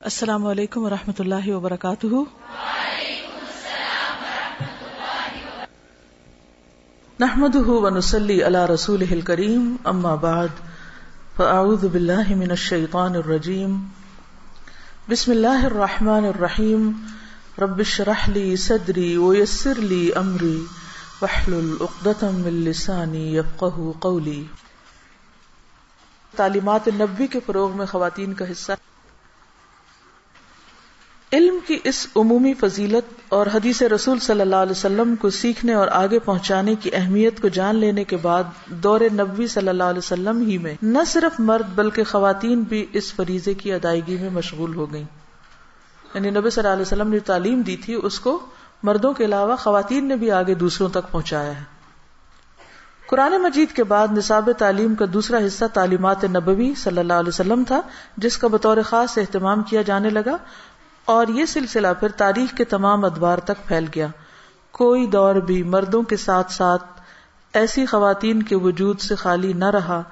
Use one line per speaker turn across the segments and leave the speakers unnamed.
السلام علیکم و رحمۃ اللہ وبرکاتہ۔ نحمد ونسلی علی رسول کریم اما بعد، فاعوذ باللہ من الشیطان الرجیم۔ بسم اللہ الرحمن الرحیم۔ رب اشرح لی صدری ویسر لی امری۔ واحلل عقدۃ من لسانی یفقهوا قولی۔ تعلیمات نبوی کے فروغ میں خواتین کا حصہ۔ علم کی اس عمومی فضیلت اور حدیث رسول صلی اللہ علیہ وسلم کو سیکھنے اور آگے پہنچانے کی اہمیت کو جان لینے کے بعد دور نبوی صلی اللہ علیہ وسلم ہی میں نہ صرف مرد بلکہ خواتین بھی اس فریضے کی ادائیگی میں مشغول ہو گئیں۔ یعنی نبی صلی اللہ علیہ وسلم نے تعلیم دی تھی، اس کو مردوں کے علاوہ خواتین نے بھی آگے دوسروں تک پہنچایا ہے۔ قرآن مجید کے بعد نصاب تعلیم کا دوسرا حصہ تعلیمات نبوی صلی اللہ علیہ وسلم تھا، جس کا بطور خاص اہتمام کیا جانے لگا۔ اور یہ سلسلہ پھر تاریخ کے تمام ادوار تک پھیل گیا۔ کوئی دور بھی مردوں کے ساتھ ساتھ ایسی خواتین کے وجود سے خالی نہ رہا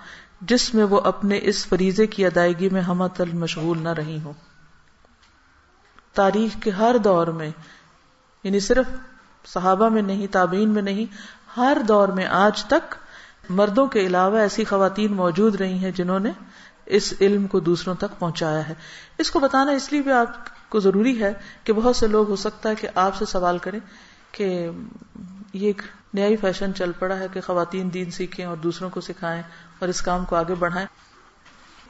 جس میں وہ اپنے اس فریضے کی ادائیگی میں ہم تل مشغول نہ رہی ہوں۔ تاریخ کے ہر دور میں یعنی صرف صحابہ میں نہیں، تابعین میں نہیں، ہر دور میں آج تک مردوں کے علاوہ ایسی خواتین موجود رہی ہیں جنہوں نے اس علم کو دوسروں تک پہنچایا ہے۔ اس کو بتانا اس لیے بھی آپ کو ضروری ہے کہ بہت سے لوگ ہو سکتا ہے کہ آپ سے سوال کریں کہ یہ ایک نیا فیشن چل پڑا ہے کہ خواتین دین سیکھیں اور دوسروں کو سکھائیں اور اس کام کو آگے بڑھائیں۔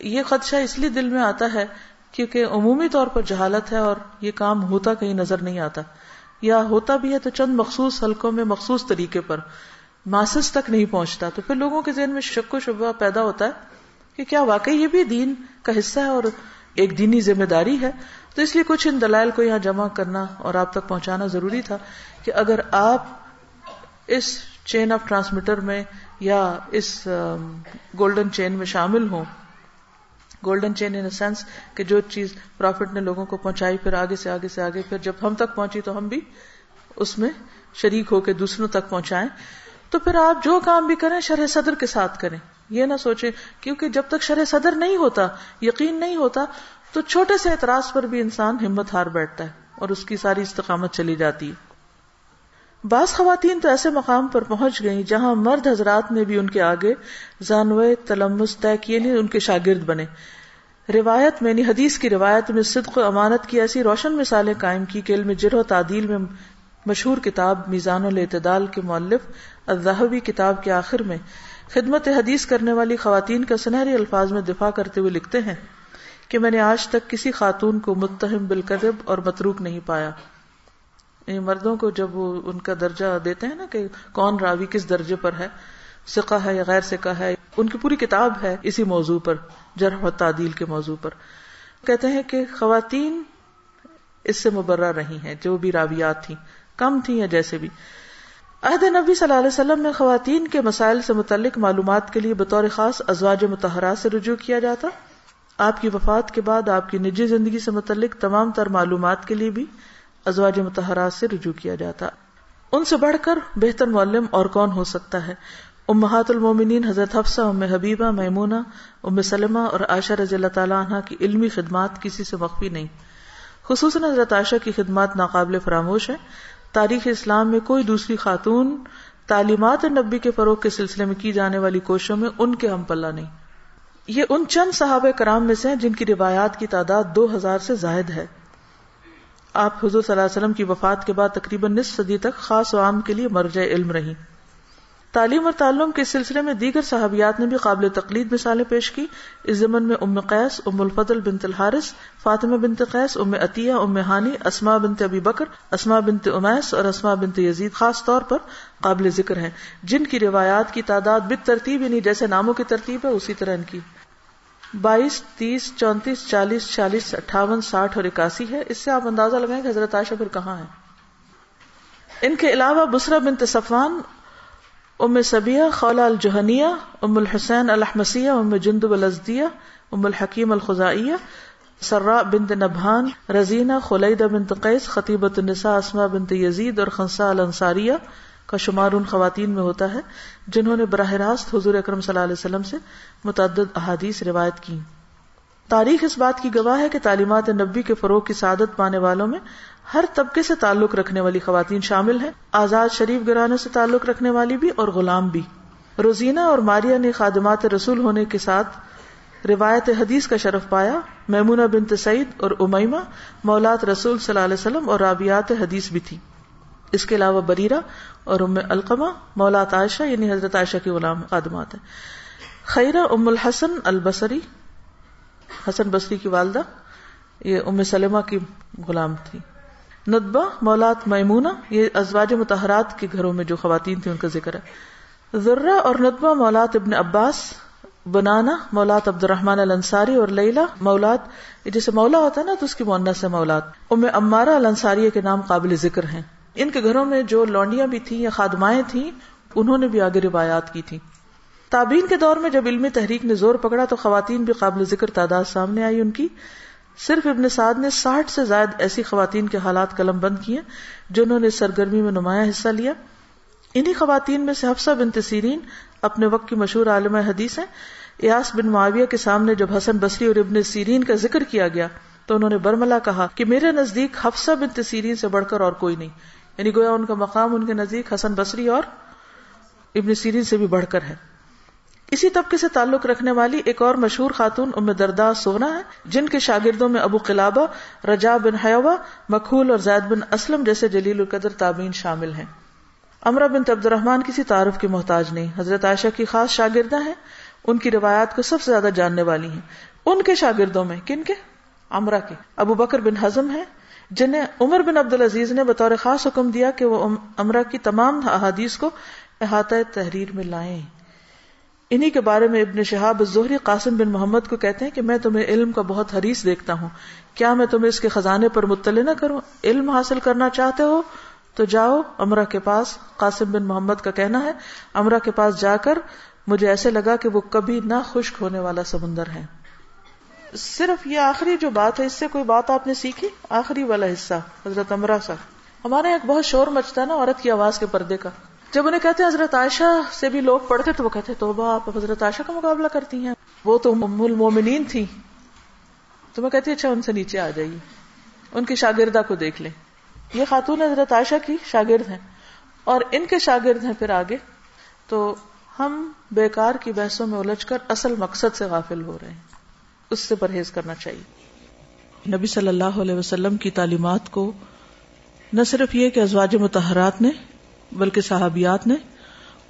یہ خدشہ اس لیے دل میں آتا ہے کیونکہ عمومی طور پر جہالت ہے اور یہ کام ہوتا کہیں نظر نہیں آتا۔ یا ہوتا بھی ہے تو چند مخصوص حلقوں میں مخصوص طریقے پر ماسس تک نہیں پہنچتا۔ تو پھر لوگوں کے ذہن میں شک و شبہ پیدا ہوتا ہے کہ کیا واقعی یہ بھی دین کا حصہ ہے اور ایک دینی ذمہ داری ہے۔ تو اس لیے کچھ ان دلائل کو یہاں جمع کرنا اور آپ تک پہنچانا ضروری تھا کہ اگر آپ اس چین آف ٹرانسمیٹر میں یا اس گولڈن چین میں شامل ہوں گولڈن چین ان سینس کہ جو چیز پروفٹ نے لوگوں کو پہنچائی پھر آگے سے آگے سے آگے پھر جب ہم تک پہنچی تو ہم بھی اس میں شریک ہو کے دوسروں تک پہنچائیں۔ تو پھر آپ جو کام بھی کریں شرح صدر کے ساتھ کریں۔ یہ نہ سوچیں کیونکہ جب تک شرح صدر نہیں ہوتا، یقین نہیں ہوتا تو چھوٹے سے اعتراض پر بھی انسان ہمت ہار بیٹھتا ہے اور اس کی ساری استقامت چلی جاتی ہے۔ بعض خواتین تو ایسے مقام پر پہنچ گئیں جہاں مرد حضرات نے بھی ان کے آگے زانوے، تلمس، طے کیے نہیں، ان کے شاگرد بنے۔ روایت میں یعنی حدیث کی روایت میں صدق و امانت کی ایسی روشن مثالیں قائم کی کہ علم جرح و تعدیل میں مشہور کتاب میزان الاعتدال کے مولف الذہبی کتاب کے آخر میں خدمت حدیث کرنے والی خواتین کا سنہری الفاظ میں دفاع کرتے ہوئے لکھتے ہیں کہ میں نے آج تک کسی خاتون کو متہم بالکذب اور متروک نہیں پایا۔ یعنی مردوں کو جب وہ ان کا درجہ دیتے ہیں نا کہ کون راوی کس درجے پر ہے سکا ہے یا غیر سکا ہے، ان کی پوری کتاب ہے اسی موضوع پر، جرح و تعدیل کے موضوع پر۔ کہتے ہیں کہ خواتین اس سے مبرہ رہی ہیں، جو بھی راویات تھیں، کم تھیں یا جیسے بھی۔ عہد نبی صلی اللہ علیہ وسلم میں خواتین کے مسائل سے متعلق معلومات کے لیے بطور خاص ازواج متحرات سے رجوع کیا جاتا۔ آپ کی وفات کے بعد آپ کی نجی زندگی سے متعلق تمام تر معلومات کے لیے بھی ازواج متحرات سے رجوع کیا جاتا۔ ان سے بڑھ کر بہتر معلم اور کون ہو سکتا ہے؟ امہات المومنین حضرت حفصہ، ام حبیبہ، میمونہ، ام سلمہ اور عائشہ رضی اللہ تعالیٰ عنہ کی علمی خدمات کسی سے مخفی نہیں۔ خصوصاً حضرت عائشہ کی خدمات ناقابل فراموش ہیں۔ تاریخ اسلام میں کوئی دوسری خاتون تعلیمات نبی کے فروغ کے سلسلے میں کی جانے والی کوششوں میں ان کے ہم پلہ نہیں۔ یہ ان چند صحابہ کرام میں سے ہیں جن کی روایات کی تعداد دو ہزار سے زائد ہے۔ آپ حضور صلی اللہ علیہ وسلم کی وفات کے بعد تقریباً نصف صدی تک خاص و عام کے لیے مرجع علم رہی تعلیم اور تعلم کے سلسلے میں دیگر صحابیات نے بھی قابل تقلید مثالیں پیش کی۔ اس زمن میں ام قیس، ام الفضل بنت الحارث، فاطمہ بنت قیس، ام عطیہ، ام ہانی اسما بنت ابی بکر اسما بنت امیس اور اسما بنت یزید خاص طور پر قابل ذکر ہیں۔ جن کی روایات کی تعداد بت ترتیب یعنی جیسے ناموں کی ترتیب ہے، اسی طرح ان کی۔ بائیس، تیس، چونتیس، چالیس چالیس اٹھاون، ساٹھ اور اکاسی ہے۔ اس سے آپ اندازہ لگائیں کہ حضرت عائشہ پھر کہاں ہے ان کے علاوہ بسرا بنت صفان ام سبیہ خولا الجہنیہ، ام الحسین الحمسیہ ام جندب الزدیہ ام الحکیم الخزائیہ سرا بنت نبھان، رزینہ خلید بنت قیس خطیبت النساء اسما بنت یزید اور خنسا الانصاریہ کا شمار ان خواتین میں ہوتا ہے، جنہوں نے براہ راست حضور اکرم صلی اللہ علیہ وسلم سے متعدد احادیث روایت کی۔ تاریخ اس بات کی گواہ ہے کہ تعلیمات نبی کے فروغ کی سعادت پانے والوں میں ہر طبقے سے تعلق رکھنے والی خواتین شامل ہیں، آزاد شریف گرانے سے تعلق رکھنے والی بھی اور غلام بھی۔ روزینہ اور ماریا نے خادمات رسول ہونے کے ساتھ روایت حدیث کا شرف پایا۔ میمونہ بنت سعید اور امیمہ مولات رسول صلی اللہ علیہ وسلم اور رابعات حدیث بھی تھی اس کے علاوہ بریرہ اور ام القمہ مولات عائشہ یعنی حضرت عائشہ کی غلام خادمات ہیں۔ خیرہ ام الحسن البصری، حسن بصری کی والدہ، یہ ام سلمہ کی غلام تھی۔ ندبہ، مولات میمونہ، یہ ازواج متحرات کے گھروں میں جو خواتین تھیں ان کا ذکر ہے۔ ذرہ اور ندبہ، مولات ابن عباس بنانا مولات عبد الرحمان الانصاری اور لیلا مولات جیسے مولا ہوتا ہے نا، تو اس کی مونس سے مولات۔ ام امارا الانصاری کے نام قابل ذکر ہیں۔ ان کے گھروں میں جو لونڈیاں بھی تھیں یا خادمائیں تھیں، انہوں نے بھی آگے روایات کی تھی تابین کے دور میں جب علمی تحریک نے زور پکڑا، تو خواتین بھی قابل ذکر تعداد سامنے آئی ان کی۔ صرف ابن سعد نے ساٹھ سے زائد ایسی خواتین کے حالات قلم بند کیے جنہوں نے سرگرمی میں نمایاں حصہ لیا۔ انہی خواتین میں سے حفصہ بن تسیرین اپنے وقت کی مشہور عالم حدیث ہیں۔ ایاس بن معاویہ کے سامنے جب حسن بصری اور ابن سیرین کا ذکر کیا گیا تو انہوں نے برملا کہا کہ میرے نزدیک حفصہ بن تسیرین سے بڑھ کر اور کوئی نہیں۔ یعنی گویا ان کا مقام ان کے نزدیک حسن بصری اور ابن سیرین سے بھی بڑھ کر ہے۔ اسی طبقے سے تعلق رکھنے والی ایک اور مشہور خاتون ام دردا سونا ہے، جن کے شاگردوں میں ابو قلابہ، رجا بن حیوہ، مکھول اور زید بن اسلم جیسے جلیل القدر تابین شامل ہیں۔ امرا بن عبد الرحمان کسی تعارف کی محتاج نہیں۔ حضرت عائشہ کی خاص شاگردہ ہیں۔ ان کی روایات کو سب سے زیادہ جاننے والی ہیں۔ ان کے شاگردوں میں کن کے؟ امرا کے۔ ابو بکر بن ہزم ہے جنہیں عمر بن عبد العزیز نے بطور خاص حکم دیا کہ وہ امرا کی تمام احادیث کو احاطہ تحریر میں لائیں۔ انہی کے بارے میں ابن شہاب ظہری قاسم بن محمد کو کہتے ہیں کہ میں تمہیں علم کا بہت حریص دیکھتا ہوں۔ کیا میں تمہیں اس کے خزانے پر مطلع نہ کروں؟ علم حاصل کرنا چاہتے ہو؟ تو جاؤ امرا کے پاس قاسم بن محمد کا کہنا ہے۔ امرا کے پاس جا کر مجھے ایسے لگا کہ وہ کبھی نہ خشک ہونے والا سمندر ہے۔ صرف یہ آخری جو بات ہے، اس سے کوئی بات آپ نے سیکھی؟ آخری والا حصہ، حضرت امرا سا ہمارے ایک بہت شور مچتا ہے نا عورت کی آواز کے پردے کا۔ جب انہیں کہتے ہیں حضرت عائشہ سے بھی لوگ پڑھتے تو وہ کہتے تو آپ حضرت عائشہ کا مقابلہ کرتی ہیں۔ وہ تو المومنین تھی۔ تو میں کہتی اچھا ان سے نیچے آ جائیے۔ ان کی شاگردہ کو دیکھ لیں۔ یہ خاتون حضرت عائشہ کی شاگرد ہیں۔ اور ان کے شاگرد ہیں پھر آگے۔ تو ہم بیکار کی بحثوں میں الجھ کر اصل مقصد سے غافل ہو رہے ہیں۔ اس سے پرہیز کرنا چاہیے۔ نبی صلی اللہ علیہ وسلم کی تعلیمات کو نہ صرف یہ کہ ازواج متحرات نے بلکہ صحابیات نے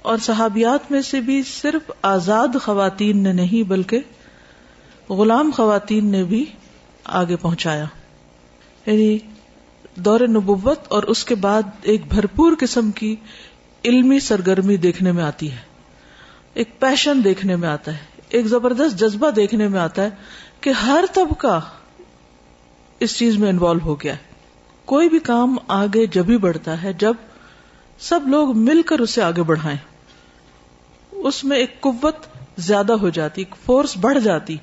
اور صحابیات میں سے بھی صرف آزاد خواتین نے نہیں بلکہ غلام خواتین نے بھی آگے پہنچایا۔ یعنی دور نبوت اور اس کے بعد ایک بھرپور قسم کی علمی سرگرمی دیکھنے میں آتی ہے۔ ایک پیشن دیکھنے میں آتا ہے۔ ایک زبردست جذبہ دیکھنے میں آتا ہے کہ ہر طبقہ اس چیز میں انوالو ہو گیا ہے۔ کوئی بھی کام آگے جب ہی بڑھتا ہے، جب سب لوگ مل کر اسے آگے بڑھائیں۔ اس میں ایک قوت زیادہ ہو جاتی فورس بڑھ جاتی،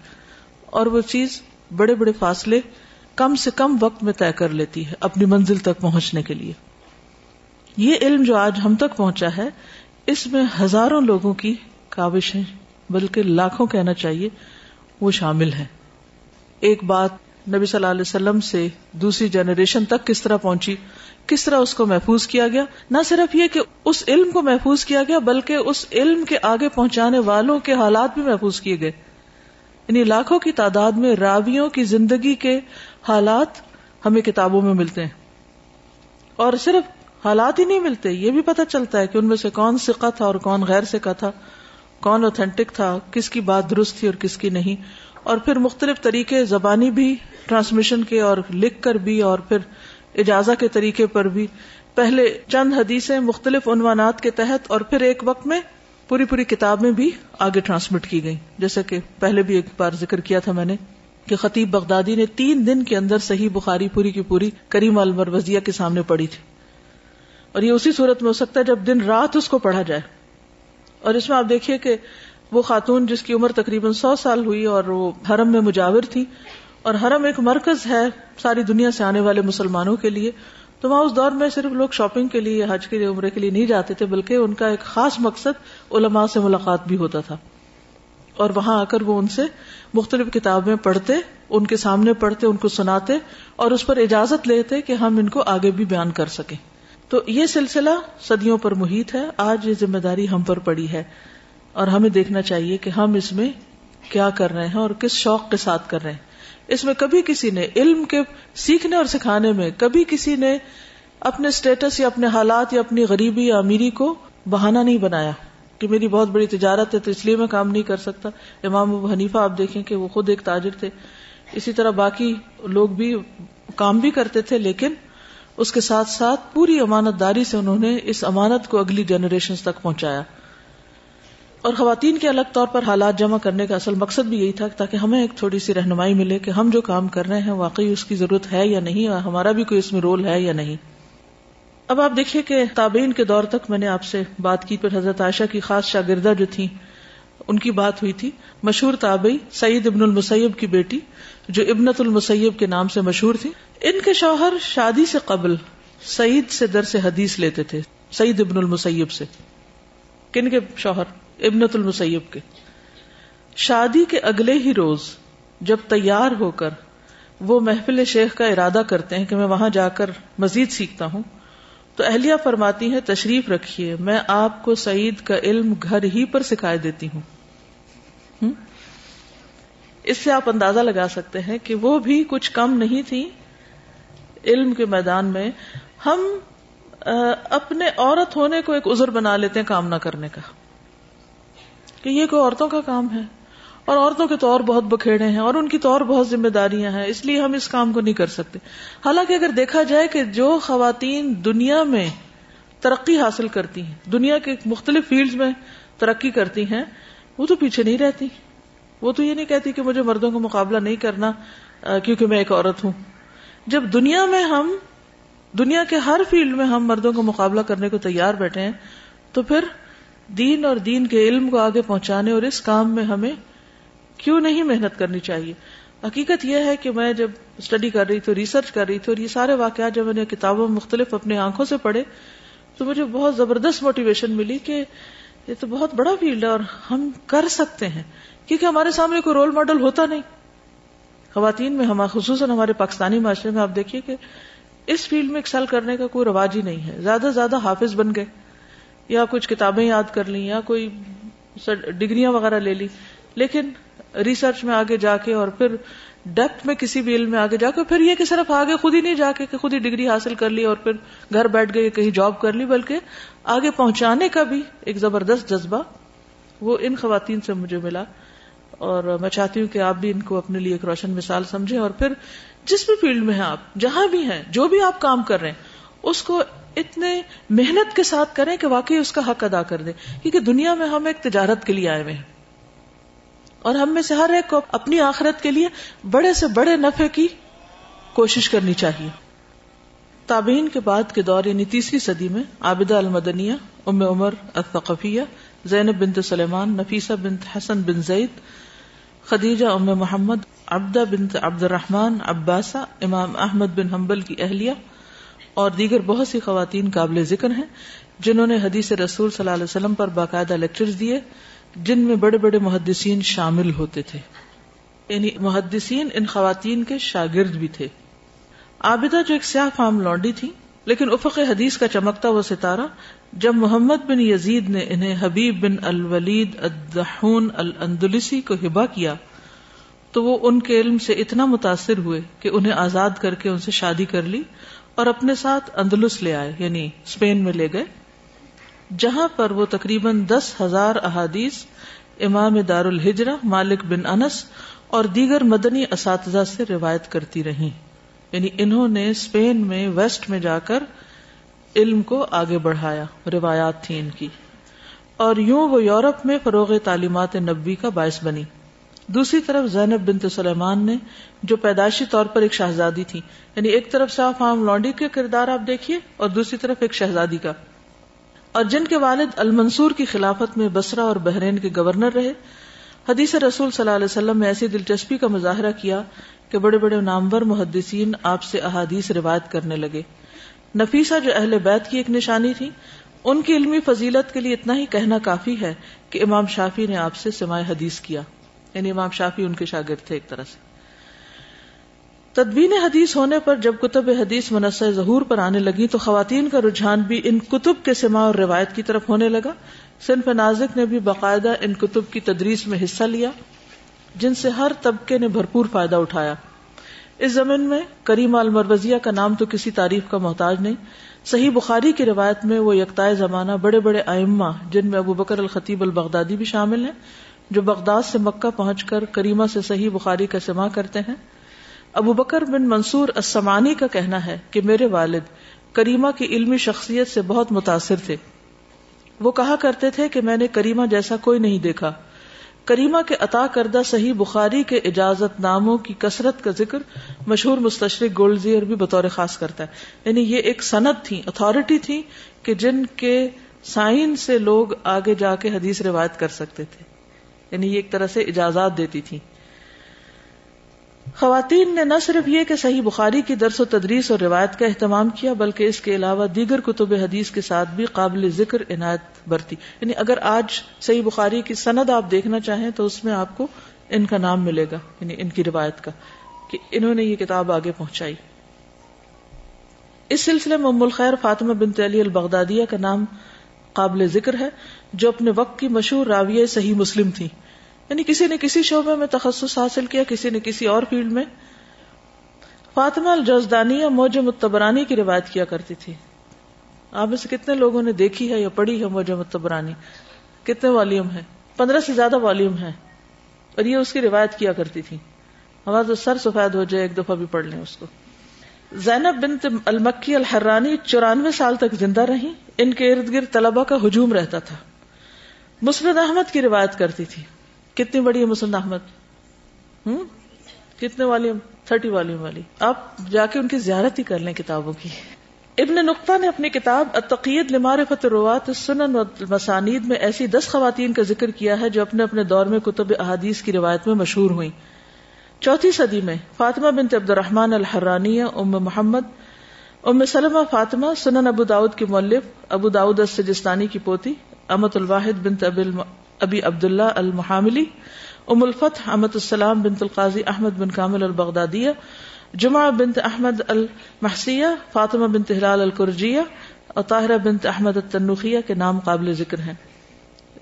اور وہ چیز بڑے بڑے فاصلے کم سے کم وقت میں طے کر لیتی ہے اپنی منزل تک پہنچنے کے لیے۔ یہ علم جو آج ہم تک پہنچا ہے، اس میں ہزاروں لوگوں کی کاوشیں، بلکہ لاکھوں کہنا چاہیے، وہ شامل ہے ایک بات نبی صلی اللہ علیہ وسلم سے دوسری جنریشن تک کس طرح پہنچی؟ کس طرح اس کو محفوظ کیا گیا؟ نہ صرف یہ کہ اس علم کو محفوظ کیا گیا، بلکہ اس علم کے آگے پہنچانے والوں کے حالات بھی محفوظ کیے گئے۔ یعنی لاکھوں کی تعداد میں راویوں کی زندگی کے حالات ہمیں کتابوں میں ملتے ہیں۔ اور صرف حالات ہی نہیں ملتے، یہ بھی پتہ چلتا ہے کہ ان میں سے کون سکا تھا اور کون غیر سکا تھا، کون اوتھینٹک تھا، کس کی بات درست تھی اور کس کی نہیں۔ اور پھر مختلف طریقے زبانی بھی ٹرانسمیشن کے اور لکھ کر بھی اور پھر اجازہ کے طریقے پر بھی۔ پہلے چند حدیثیں مختلف عنوانات کے تحت اور پھر ایک وقت میں پوری پوری کتاب میں بھی آگے ٹرانسمٹ کی گئی جیسے کہ پہلے بھی ایک بار ذکر کیا تھا میں نے کہ خطیب بغدادی نے تین دن کے اندر صحیح بخاری پوری کی پوری کریم المروزیہ کے سامنے پڑھی تھی۔ اور یہ اسی صورت میں ہو سکتا ہے جب دن رات اس کو پڑھا جائے۔ اور اس میں آپ دیکھیے کہ وہ خاتون جس کی عمر تقریباً سو سال ہوئی اور وہ حرم میں مجاور تھی اور حرم ایک مرکز ہے ساری دنیا سے آنے والے مسلمانوں کے لیے تو وہاں اس دور میں صرف لوگ شاپنگ کے لیے حج کے لیے عمرے کے لیے نہیں جاتے تھے، بلکہ ان کا ایک خاص مقصد علماء سے ملاقات بھی ہوتا تھا۔ اور وہاں آ کر وہ ان سے مختلف کتابیں پڑھتے، ان کے سامنے پڑھتے، ان کو سناتے اور اس پر اجازت لیتے کہ ہم ان کو آگے بھی بیان کر سکیں۔ تو یہ سلسلہ صدیوں پر محیط ہے، آج یہ ذمہ داری ہم پر پڑی ہے۔ اور ہمیں دیکھنا چاہیے کہ ہم اس میں کیا کر رہے ہیں اور کس شوق کے ساتھ کر رہے ہیں۔ اس میں کبھی کسی نے علم کے سیکھنے اور سکھانے میں کبھی کسی نے اپنے اسٹیٹس یا اپنے حالات یا اپنی غریبی یا امیری کو بہانا نہیں بنایا کہ میری بہت بڑی تجارت ہے تو اس لیے میں کام نہیں کر سکتا۔ امام ابو حنیفہ آپ دیکھیں کہ وہ خود ایک تاجر تھے۔ اسی طرح باقی لوگ بھی کام بھی کرتے تھے لیکن اس کے ساتھ ساتھ پوری امانت داری سے انہوں نے اس امانت کو اگلی جنریشن تک پہنچایا۔ اور خواتین کے الگ طور پر حالات جمع کرنے کا اصل مقصد بھی یہی تھا تاکہ ہمیں ایک تھوڑی سی رہنمائی ملے کہ ہم جو کام کر رہے ہیں، واقعی اس کی ضرورت ہے یا نہیں، اور ہمارا بھی کوئی اس میں رول ہے یا نہیں۔ اب آپ دیکھیے کہ تابعین کے دور تک میں نے آپ سے بات کی، پھر حضرت عائشہ کی خاص شاگردہ جو تھی ان کی بات ہوئی تھی۔ مشہور تابعی سعید ابن المسیب کی بیٹی، جو ابنت المسیب کے نام سے مشہور تھی۔ ان کے شوہر شادی سے قبل سعید سے در سے حدیث لیتے تھے، سعید ابن المسیب سے۔ کن کے شوہر؟ ابنت المسیب کے۔ شادی کے اگلے ہی روز جب تیار ہو کر وہ محفل شیخ کا ارادہ کرتے ہیں کہ میں وہاں جا کر مزید سیکھتا ہوں، تو اہلیہ فرماتی ہیں، تشریف رکھیے، میں آپ کو سعید کا علم گھر ہی پر سکھائے دیتی ہوں۔ اس سے آپ اندازہ لگا سکتے ہیں کہ وہ بھی کچھ کم نہیں تھی۔ علم کے میدان میں ہم اپنے عورت ہونے کو ایک عذر بنا لیتے ہیں کام نہ کرنے کا۔ کہ یہ کوئی عورتوں کا کام ہے اور عورتوں کے طور بہت بکھیڑے ہیں اور ان کی طور بہت ذمہ داریاں ہیں، اس لیے ہم اس کام کو نہیں کر سکتے۔ حالانکہ اگر دیکھا جائے کہ جو خواتین دنیا میں ترقی حاصل کرتی ہیں، دنیا کے مختلف فیلڈ میں ترقی کرتی ہیں، وہ تو پیچھے نہیں رہتی۔ وہ تو یہ نہیں کہتی کہ مجھے مردوں کا مقابلہ نہیں کرنا کیونکہ میں ایک عورت ہوں۔ جب دنیا میں ہم، دنیا کے ہر فیلڈ میں ہم مردوں کا مقابلہ کرنے کو تیار بیٹھے ہیں، تو پھر دین اور دین کے علم کو آگے پہنچانے اور اس کام میں ہمیں کیوں نہیں محنت کرنی چاہیے؟ حقیقت یہ ہے کہ میں جب اسٹڈی کر رہی تھی ریسرچ کر رہی تھی اور یہ سارے واقعات جب میں نے کتابوں مختلف اپنے آنکھوں سے پڑھے، تو مجھے بہت زبردست موٹیویشن ملی کہ یہ تو بہت بڑا فیلڈ ہے اور ہم کر سکتے ہیں۔ کیونکہ ہمارے سامنے کوئی رول ماڈل ہوتا نہیں۔ خواتین میں ہم خصوصاً ہمارے پاکستانی معاشرے میں آپ دیکھیے کہ اس فیلڈ میں ایکسل کرنے کا کوئی رواج ہی نہیں ہے۔ زیادہ سے زیادہ حافظ بن گئے۔ یا کچھ کتابیں یاد کر لی یا کوئی ڈگریاں وغیرہ لے لی۔ لیکن ریسرچ میں آگے جا کے اور پھر ڈیپتھ میں کسی بھی علم میں آگے جا کے پھر یہ کہ صرف آگے خود ہی نہیں جا کے کہ خود ہی ڈگری حاصل کر لی اور پھر گھر بیٹھ گئے، کہیں جاب کر لی، بلکہ آگے پہنچانے کا بھی ایک زبردست جذبہ وہ ان خواتین سے مجھے ملا۔ اور میں چاہتی ہوں کہ آپ بھی ان کو اپنے لیے ایک روشن مثال سمجھیں اور پھر جس بھی فیلڈ میں ہیں آپ، جہاں بھی ہیں، جو بھی آپ کام کر رہے ہیں اس کو اتنے محنت کے ساتھ کریں کہ واقعی اس کا حق ادا کر دیں۔ کیونکہ دنیا میں ہم ایک تجارت کے لیے آئے ہوئے ہیں۔ اور ہم میں سے ہر ایک کو اپنی آخرت کے لیے بڑے سے بڑے نفے کی کوشش کرنی چاہیے۔ تابعین کے بعد کے دور یعنی تیسری صدی میں، عابدہ المدنیہ، ام عمر الثقفیہ، زینب بنت سلیمان، نفیسہ بنت حسن بن زید، خدیجہ ام محمد، عبدہ بنت عبد الرحمان عباسہ، امام احمد بن حنبل کی اہلیہ اور دیگر بہت سی خواتین قابل ذکر ہیں جنہوں نے حدیث رسول صلی اللہ علیہ وسلم پر باقاعدہ لیکچر دیے، جن میں بڑے بڑے محدثین شامل ہوتے تھے۔ یعنی محدثین ان خواتین کے شاگرد بھی تھے۔ عابدہ جو ایک سیاہ فام لانڈی تھی لیکن افق حدیث کا چمکتا وہ ستارہ، جب محمد بن یزید نے انہیں حبیب بن الولید الدحون الاندلسی کو ہبا کیا، تو وہ ان کے علم سے اتنا متاثر ہوئے کہ انہیں آزاد کر کے ان سے شادی کر لی اور اپنے ساتھ اندلس لے آئے یعنی اسپین میں لے گئے، جہاں پر وہ تقریباً دس ہزار احادیث، امام دار الحجرا مالک بن انس اور دیگر مدنی اساتذہ سے روایت کرتی رہی یعنی انہوں نے اسپین میں، ویسٹ میں جا کر علم کو آگے بڑھایا، روایات تھی ان کی۔ اور یوں وہ یورپ میں فروغ تعلیمات نبی کا باعث بنی دوسری طرف زینب بنت سلیمان نے جو پیدائشی طور پر ایک شہزادی تھی یعنی ایک طرف صاف عام لانڈی کے کردار آپ دیکھیے اور دوسری طرف ایک شہزادی کا۔ اور جن کے والد المنصور کی خلافت میں بسرا اور بحرین کے گورنر رہے، حدیث رسول صلی اللہ علیہ وسلم نے ایسی دلچسپی کا مظاہرہ کیا کہ بڑے بڑے نامور محدثین آپ سے احادیث روایت کرنے لگے۔ نفیسہ جو اہل بیت کی ایک نشانی تھی، ان کی علمی فضیلت کے لیے اتنا ہی کہنا کافی ہے کہ امام شافی نے آپ سے سماع حدیث کیا۔ یعنی امام شافی ان کے شاگرد تھے ایک طرح سے۔ تدبین حدیث ہونے پر جب کتب حدیث منصع ظہور پر آنے لگی تو خواتین کا رجحان بھی ان کتب کے سما اور روایت کی طرف ہونے لگا۔ صنف نازک نے بھی باقاعدہ ان کتب کی تدریس میں حصہ لیا، جن سے ہر طبقے نے بھرپور فائدہ اٹھایا۔ اس زمین میں کریم المروزیہ کا نام تو کسی تعریف کا محتاج نہیں۔ صحیح بخاری کی روایت میں وہ یکتائے زمانہ بڑے بڑے ائمہ، جن میں ابو بکر الخطیب البغدادی بھی شامل ہیں جو بغداد سے مکہ پہنچ کر کریمہ سے صحیح بخاری کا سما کرتے ہیں۔ ابو بکر بن منصور السمانی کا کہنا ہے کہ میرے والد کریمہ کی علمی شخصیت سے بہت متاثر تھے۔ وہ کہا کرتے تھے کہ میں نے کریمہ جیسا کوئی نہیں دیکھا۔ کریمہ کے عطا کردہ صحیح بخاری کے اجازت ناموں کی کثرت کا ذکر مشہور مستشرق گولڈزیئر بھی بطور خاص کرتا ہے۔ یعنی یہ ایک صنعت تھی اتارٹی تھی کہ جن کے سائن سے لوگ آگے جا کے حدیث روایت کر سکتے تھے۔ یعنی یہ ایک طرح سے اجازت دیتی تھی خواتین نے نہ صرف یہ کہ صحیح بخاری کی درس و تدریس اور روایت کا اہتمام کیا، بلکہ اس کے علاوہ دیگر کتب حدیث کے ساتھ بھی قابل ذکر عنایت برتی۔ یعنی اگر آج صحیح بخاری کی سند آپ دیکھنا چاہیں تو اس میں آپ کو ان کا نام ملے گا یعنی ان کی روایت کا، کہ انہوں نے یہ کتاب آگے پہنچائی۔ اس سلسلے میں ام الخیر فاطمہ بنت علی البغدادیہ کا نام قابل ذکر ہے، جو اپنے وقت کی مشہور راویہ صحیح مسلم تھی یعنی کسی نے کسی شعبے میں تخصص حاصل کیا، کسی نے کسی اور فیلڈ میں۔ فاطمہ الجزدانیہ موج متبرانی کی روایت کیا کرتی تھی۔ آپ میں سے کتنے لوگوں نے دیکھی ہے یا پڑھی ہے موج متبرانی؟ کتنے والیوم ہے پندرہ سے زیادہ والیوم ہے اور یہ اس کی روایت کیا کرتی تھی۔ ہمارا تو سر سفید ہو جائے، ایک دفعہ بھی پڑھ لیں اس کو۔ زینب بنت المکی الحرانی چورانوے سال تک زندہ رہی۔ ان کے ارد گرد طلبا کا ہجوم رہتا تھا۔ مسرد احمد کی روایت کرتی تھی۔ کتنی بڑی ہے مسلم احمد؟ ہوں کتنے والی تھرٹی والی والی۔ آپ جا کے ان کی زیارت ہی کر لیں کتابوں کی۔ ابن نقطہ نے اپنی کتاب اتقید لمارفت روات سنن و مسانید میں ایسی دس خواتین کا ذکر کیا ہے جو اپنے اپنے دور میں کتب احادیث کی روایت میں مشہور ہوئی چوتھی صدی میں فاطمہ بنت عبد الرحمن الحرانیہ ام محمد، ام سلمہ فاطمہ، سنن ابو داود کی مولف ابو داود السجستانی کی پوتی امت الواحد بنت ابی ابی عبداللہ المحاملی، ام الفتح احمد السلام بنت القاضی احمد بن کامل البغدادیہ، جمعہ بنت احمد المحسیہ، فاطمہ بنت ہلال القرجیہ اور طاہرہ بنت احمد التنوخیہ کے نام قابل ذکر ہیں۔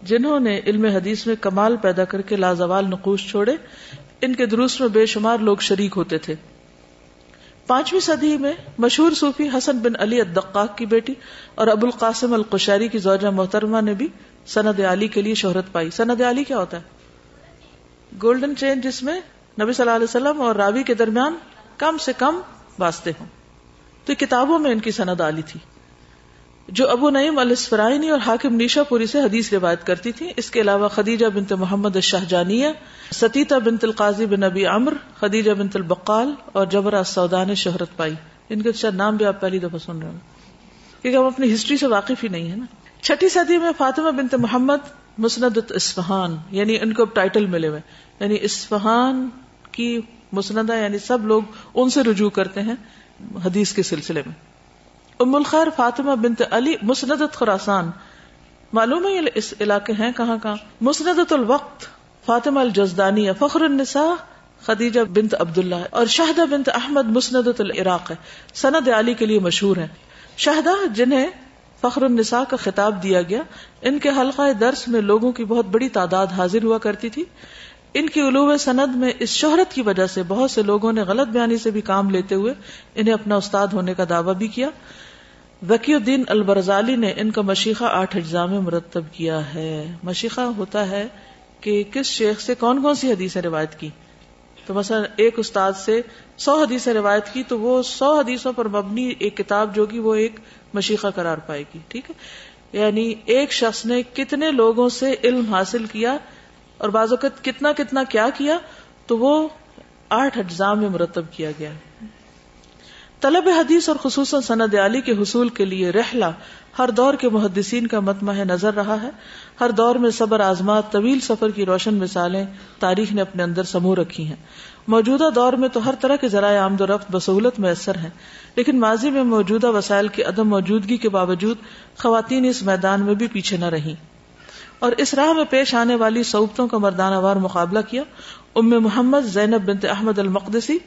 جنہوں نے علم حدیث میں کمال پیدا کر کے لازوال نقوش چھوڑے، ان کے دروس میں بے شمار لوگ شریک ہوتے تھے۔ پانچویں صدی میں مشہور صوفی حسن بن علی الدقاق کی بیٹی اور ابو القاسم القشاری کی زوجہ محترمہ نے بھی سند علی کے لیے شہرت پائی۔ سند علی کیا ہوتا ہے؟ گولڈن چین جس میں نبی صلی اللہ علیہ وسلم اور راوی کے درمیان کم سے کم واسطے ہوں۔ تو کتابوں میں ان کی سند علی تھی۔ جو ابو نعیم الاسفرائنی اور حاکم نیشا پوری سے حدیث روایت کرتی تھی اس کے علاوہ خدیجہ بنت محمد الشاہجانیہ ستیتا بنت القاضی بن ابی عمر خدیجہ بنت البقال اور جبر سودا نے شہرت پائی۔ ان کے شاید نام بھی آپ پہلی دفعہ سن رہے ہیں کیونکہ ہم اپنی ہسٹری سے واقف ہی نہیں ہے نا۔ چھٹی صدی میں فاطمہ بنت محمد مسند اسفہان یعنی ان کو ٹائٹل ملے ہوئے یعنی اسفہان کی مسندہ یعنی سب لوگ ان سے رجوع کرتے ہیں حدیث کے سلسلے میں۔ ام الخیر فاطمہ بنت علی مسندت خراسان معلوم ہے یہ اس علاقے ہیں کہاں کہاں؟ مسندت الوقت، فاطمہ الجزدانی فخر النساء، خدیجہ بنت عبداللہ اور شاہدہ بنت احمد مسندت العراق ہے۔ سند علی کے لیے مشہور ہے شاہدہ جنہیں فخر النساء کا خطاب دیا گیا۔ ان کے حلقہ درس میں لوگوں کی بہت بڑی تعداد حاضر ہوا کرتی تھی۔ ان کی علوم سند میں اس شہرت کی وجہ سے بہت سے لوگوں نے غلط بیانی سے بھی کام لیتے ہوئے انہیں اپنا استاد ہونے کا دعویٰ بھی کیا۔ وکی الدین البرزالی نے ان کا مشیقہ آٹھ اجزاء میں مرتب کیا ہے۔ مشیقہ ہوتا ہے کہ کس شیخ سے کون کون سی حدیثیں روایت کی؟ تو مثلا ایک استاد سے سو حدیثیں روایت کی تو وہ سو حدیثوں پر مبنی ایک کتاب جو کہ وہ ایک مشیقہ قرار پائے گی، ٹھیک ہے؟ یعنی ایک شخص نے کتنے لوگوں سے علم حاصل کیا اور بعض اوقات کتنا کتنا کیا کیا، تو وہ آٹھ اجزاء میں مرتب کیا گیا۔ طلب حدیث اور خصوصاً سند علی کے حصول کے لیے رحلہ ہر دور کے محدثین کا متمح نظر رہا ہے۔ ہر دور میں صبر آزمات، طویل سفر کی روشن مثالیں تاریخ نے اپنے اندر سمو رکھی ہیں۔ موجودہ دور میں تو ہر طرح کے ذرائع آمد و رفت بسہولت میسر ہیں، لیکن ماضی میں موجودہ وسائل کی عدم موجودگی کے باوجود خواتین اس میدان میں بھی پیچھے نہ رہی اور اس راہ میں پیش آنے والی صوبتوں کا مردانہ وار مقابلہ کیا۔ ام محمد زینب بنت احمد المقدسی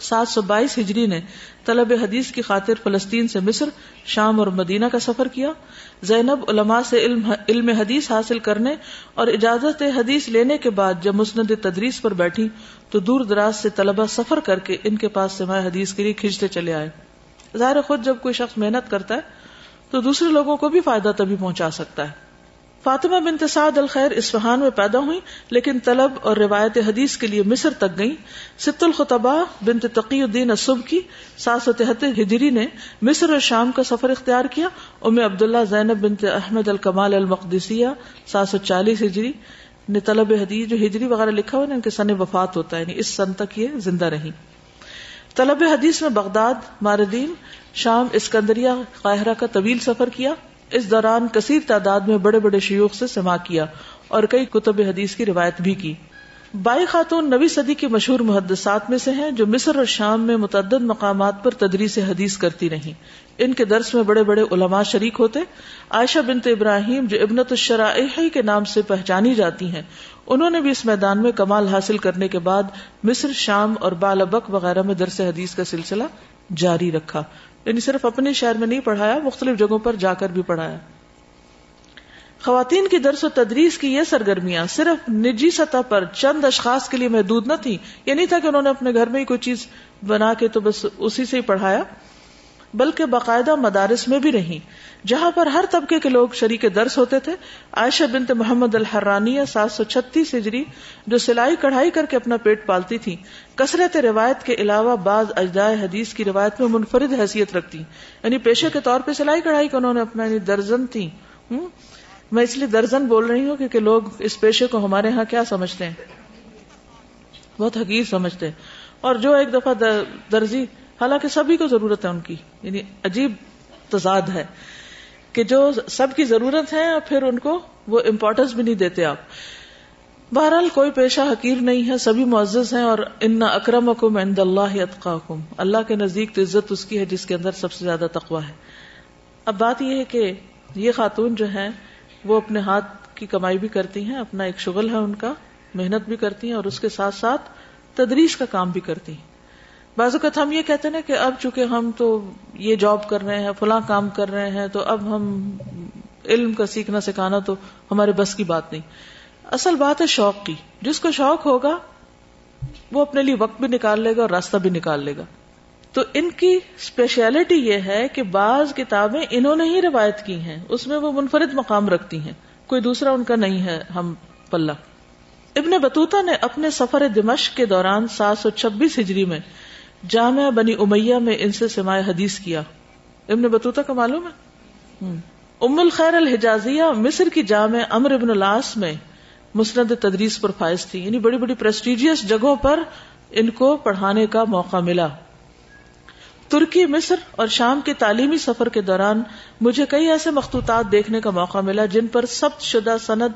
سات سو بائیس ہجری نے طلب حدیث کی خاطر فلسطین سے مصر، شام اور مدینہ کا سفر کیا۔ زینب علماء سے علم علم حدیث حاصل کرنے اور اجازت حدیث لینے کے بعد جب مسند تدریس پر بیٹھی تو دور دراز سے طلبہ سفر کر کے ان کے پاس سماع حدیث کے لیے کھینچتے چلے آئے۔ ظاہر خود جب کوئی شخص محنت کرتا ہے تو دوسرے لوگوں کو بھی فائدہ تبھی پہنچا سکتا ہے۔ فاطمہ بنت سعد الخیر اسفہان میں پیدا ہوئی لیکن طلب اور روایت حدیث کے لیے مصر تک گئی ست الخطبہ بنت تقی الدین اصب کی سات سو تہتر ہجری نے مصر اور شام کا سفر اختیار کیا۔ ام عبداللہ زینب بنت احمد الکمال المقدسیہ، سات سو چالیس ہجری نے طلب حدیث، جو ہجری وغیرہ لکھا ہوا ان کے سن وفات ہوتا ہے یعنی اس سن تک یہ زندہ رہی طلب حدیث میں بغداد، ماردین، شام، اسکندریہ، قاہرہ کا طویل سفر کیا۔ اس دوران کثیر تعداد میں بڑے بڑے شیوخ سے سما کیا اور کئی کتب حدیث کی روایت بھی کی۔ بائی خاتون نوی صدی کی مشہور محدثات میں سے ہیں جو مصر اور شام میں متعدد مقامات پر تدریس حدیث کرتی رہی ان کے درس میں بڑے بڑے علماء شریک ہوتے۔ عائشہ بنت ابراہیم جو ابنت الشرائحی کے نام سے پہچانی جاتی ہیں، انہوں نے بھی اس میدان میں کمال حاصل کرنے کے بعد مصر، شام اور بالبک وغیرہ میں درس حدیث کا سلسلہ جاری رکھا۔ یعنی صرف اپنے شہر میں نہیں پڑھایا، مختلف جگہوں پر جا کر بھی پڑھایا۔ خواتین کی درس و تدریس کی یہ سرگرمیاں صرف نجی سطح پر چند اشخاص کے لیے محدود نہ تھیں۔ یہ نہیں تھا کہ انہوں نے اپنے گھر میں ہی کوئی چیز بنا کے تو بس اسی سے ہی پڑھایا۔ بلکہ باقاعدہ مدارس میں بھی رہی۔ جہاں پر ہر طبقے کے لوگ شریک درس ہوتے تھے۔ عائشہ بنت محمد الحرانی سات سو چھتیس ہجری، جو سلائی کڑھائی کر کے اپنا پیٹ پالتی تھی، کثرت روایت کے علاوہ بعض اجدائے حدیث کی روایت میں منفرد حیثیت رکھتی۔ یعنی پیشے کے طور پہ سلائی کڑھائی کا انہوں نے اپنا یعنی درجن تھی۔ میں اس لیے درجن بول رہی ہوں کیونکہ لوگ اس پیشے کو ہمارے ہاں کیا سمجھتے ہیں؟ بہت حقیق سمجھتے ہیں۔ اور جو ایک دفعہ درزی حالانکہ سبھی کو ضرورت ہے ان کی یعنی عجیب تضاد ہے کہ جو سب کی ضرورت ہے اور پھر ان کو وہ امپورٹینس بھی نہیں دیتے آپ۔ بہرحال کوئی پیشہ حقیر نہیں ہے، سبھی معزز ہیں اور ان اکرم حکم عند اللہ اتقاکم اللہ کے نزدیک تو عزت اس کی ہے جس کے اندر سب سے زیادہ تقوا ہے۔ اب بات یہ ہے کہ یہ خاتون جو ہے وہ اپنے ہاتھ کی کمائی بھی کرتی ہیں، اپنا ایک شغل ہے ان کا، محنت بھی کرتی ہیں اور اس کے ساتھ ساتھ تدریس کا کام بھی کرتی ہیں۔ بعض اوقات ہم یہ کہتے ہیں کہ اب چونکہ ہم تو یہ جاب کر رہے ہیں، فلاں کام کر رہے ہیں، تو اب ہم علم کا سیکھنا سکھانا تو ہمارے بس کی بات نہیں۔ اصل بات ہے شوق کی۔ جس کو شوق ہوگا، وہ اپنے لیے وقت بھی نکال لے گا اور راستہ بھی نکال لے گا۔ تو ان کی اسپیشلٹی یہ ہے کہ بعض کتابیں انہوں نے ہی روایت کی ہیں، اس میں وہ منفرد مقام رکھتی ہیں۔ کوئی دوسرا ان کا نہیں ہے ہم پلہ۔ ابن بطوطہ نے اپنے سفر دمشق کے دوران سات سو چھبیس ہجری میں جامع بنی امیہ میں ان سے سماع حدیث کیا۔ ابن بطوطہ کا معلوم ہے؟ ام الخیر الحجازیہ مصر کی جامع امر ابن الاس میں مسند تدریس پر فائز تھی۔ یعنی بڑی بڑی پریسٹیجیس جگہوں پر ان کو پڑھانے کا موقع ملا۔ ترکی، مصر اور شام کے تعلیمی سفر کے دوران مجھے کئی ایسے مخطوطات دیکھنے کا موقع ملا جن پر سب شدہ سند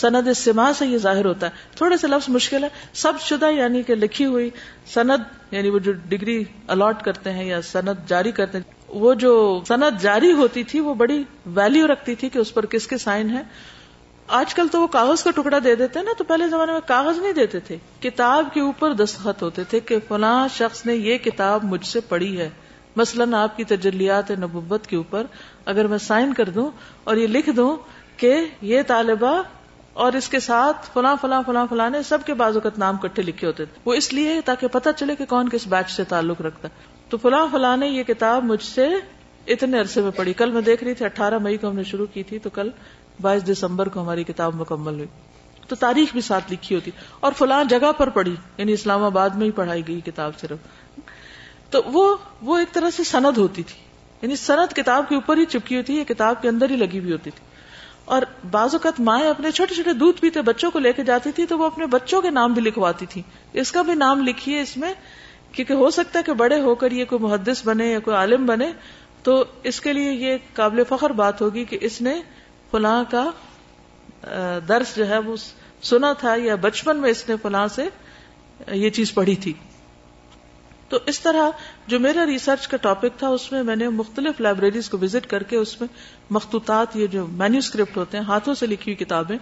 سند سما سے یہ ظاہر ہوتا ہے۔ تھوڑے سے لفظ مشکل ہے۔ سب شدہ یعنی کہ لکھی ہوئی سند یعنی وہ جو ڈگری الاٹ کرتے ہیں یا سند جاری کرتے ہیں، وہ جو سند جاری ہوتی تھی، وہ بڑی ویلو رکھتی تھی کہ اس پر کس کے سائن ہے آج کل تو وہ کاغذ کا ٹکڑا دے دیتے نا، تو پہلے زمانے میں کاغذ نہیں دیتے تھے۔ کتاب کے اوپر دستخط ہوتے تھے کہ فلاں شخص نے یہ کتاب مجھ سے پڑھی ہے۔ مثلاً آپ کی تجلیات نبوت کے اوپر اگر میں سائن کر دوں اور یہ لکھ دوں کہ یہ طالبہ اور اس کے ساتھ فلاں فلاں فلاں فلاں نے سب کے بازوقت نام کٹھے لکھے ہوتے تھے۔ وہ اس لیے تاکہ پتہ چلے کہ کون کس بیچ سے تعلق رکھتا ہے۔ تو فلاں فلاں نے یہ کتاب مجھ سے اتنے عرصے میں پڑھی۔ کل میں دیکھ رہی تھی، اٹھارہ مئی کو ہم نے شروع کی تھی، تو کل بائیس دسمبر کو ہماری کتاب مکمل ہوئی۔ تو تاریخ بھی ساتھ لکھی ہوتی۔ اور فلاں جگہ پر پڑھی یعنی اسلام آباد میں ہی پڑھائی گئی کتاب صرف۔ تو وہ وہ ایک طرح سے سند ہوتی تھی۔ یعنی سند کتاب کے اوپر ہی چپکی ہوتی ہے کتاب کے اندر ہی لگی ہوئی ہوتی تھی۔ اور بعض اوقات مائیں اپنے چھوٹے چھوٹے دودھ پیتے بچوں کو لے کے جاتی تھی تو وہ اپنے بچوں کے نام بھی لکھواتی تھی۔ اس کا بھی نام لکھیے اس میں، کیونکہ ہو سکتا ہے کہ بڑے ہو کر یہ کوئی محدث بنے یا کوئی عالم بنے، تو اس کے لیے یہ قابل فخر بات ہوگی کہ اس نے فلاں کا درس جو ہے وہ سنا تھا یا بچپن میں اس نے فلاں سے یہ چیز پڑھی تھی۔ تو اس طرح جو میرا ریسرچ کا ٹاپک تھا، اس میں میں نے مختلف لائبریریز کو وزٹ کر کے اس میں مخطوطات، یہ جو مینیوسکرپٹ ہوتے ہیں، ہاتھوں سے لکھی ہوئی کتابیں،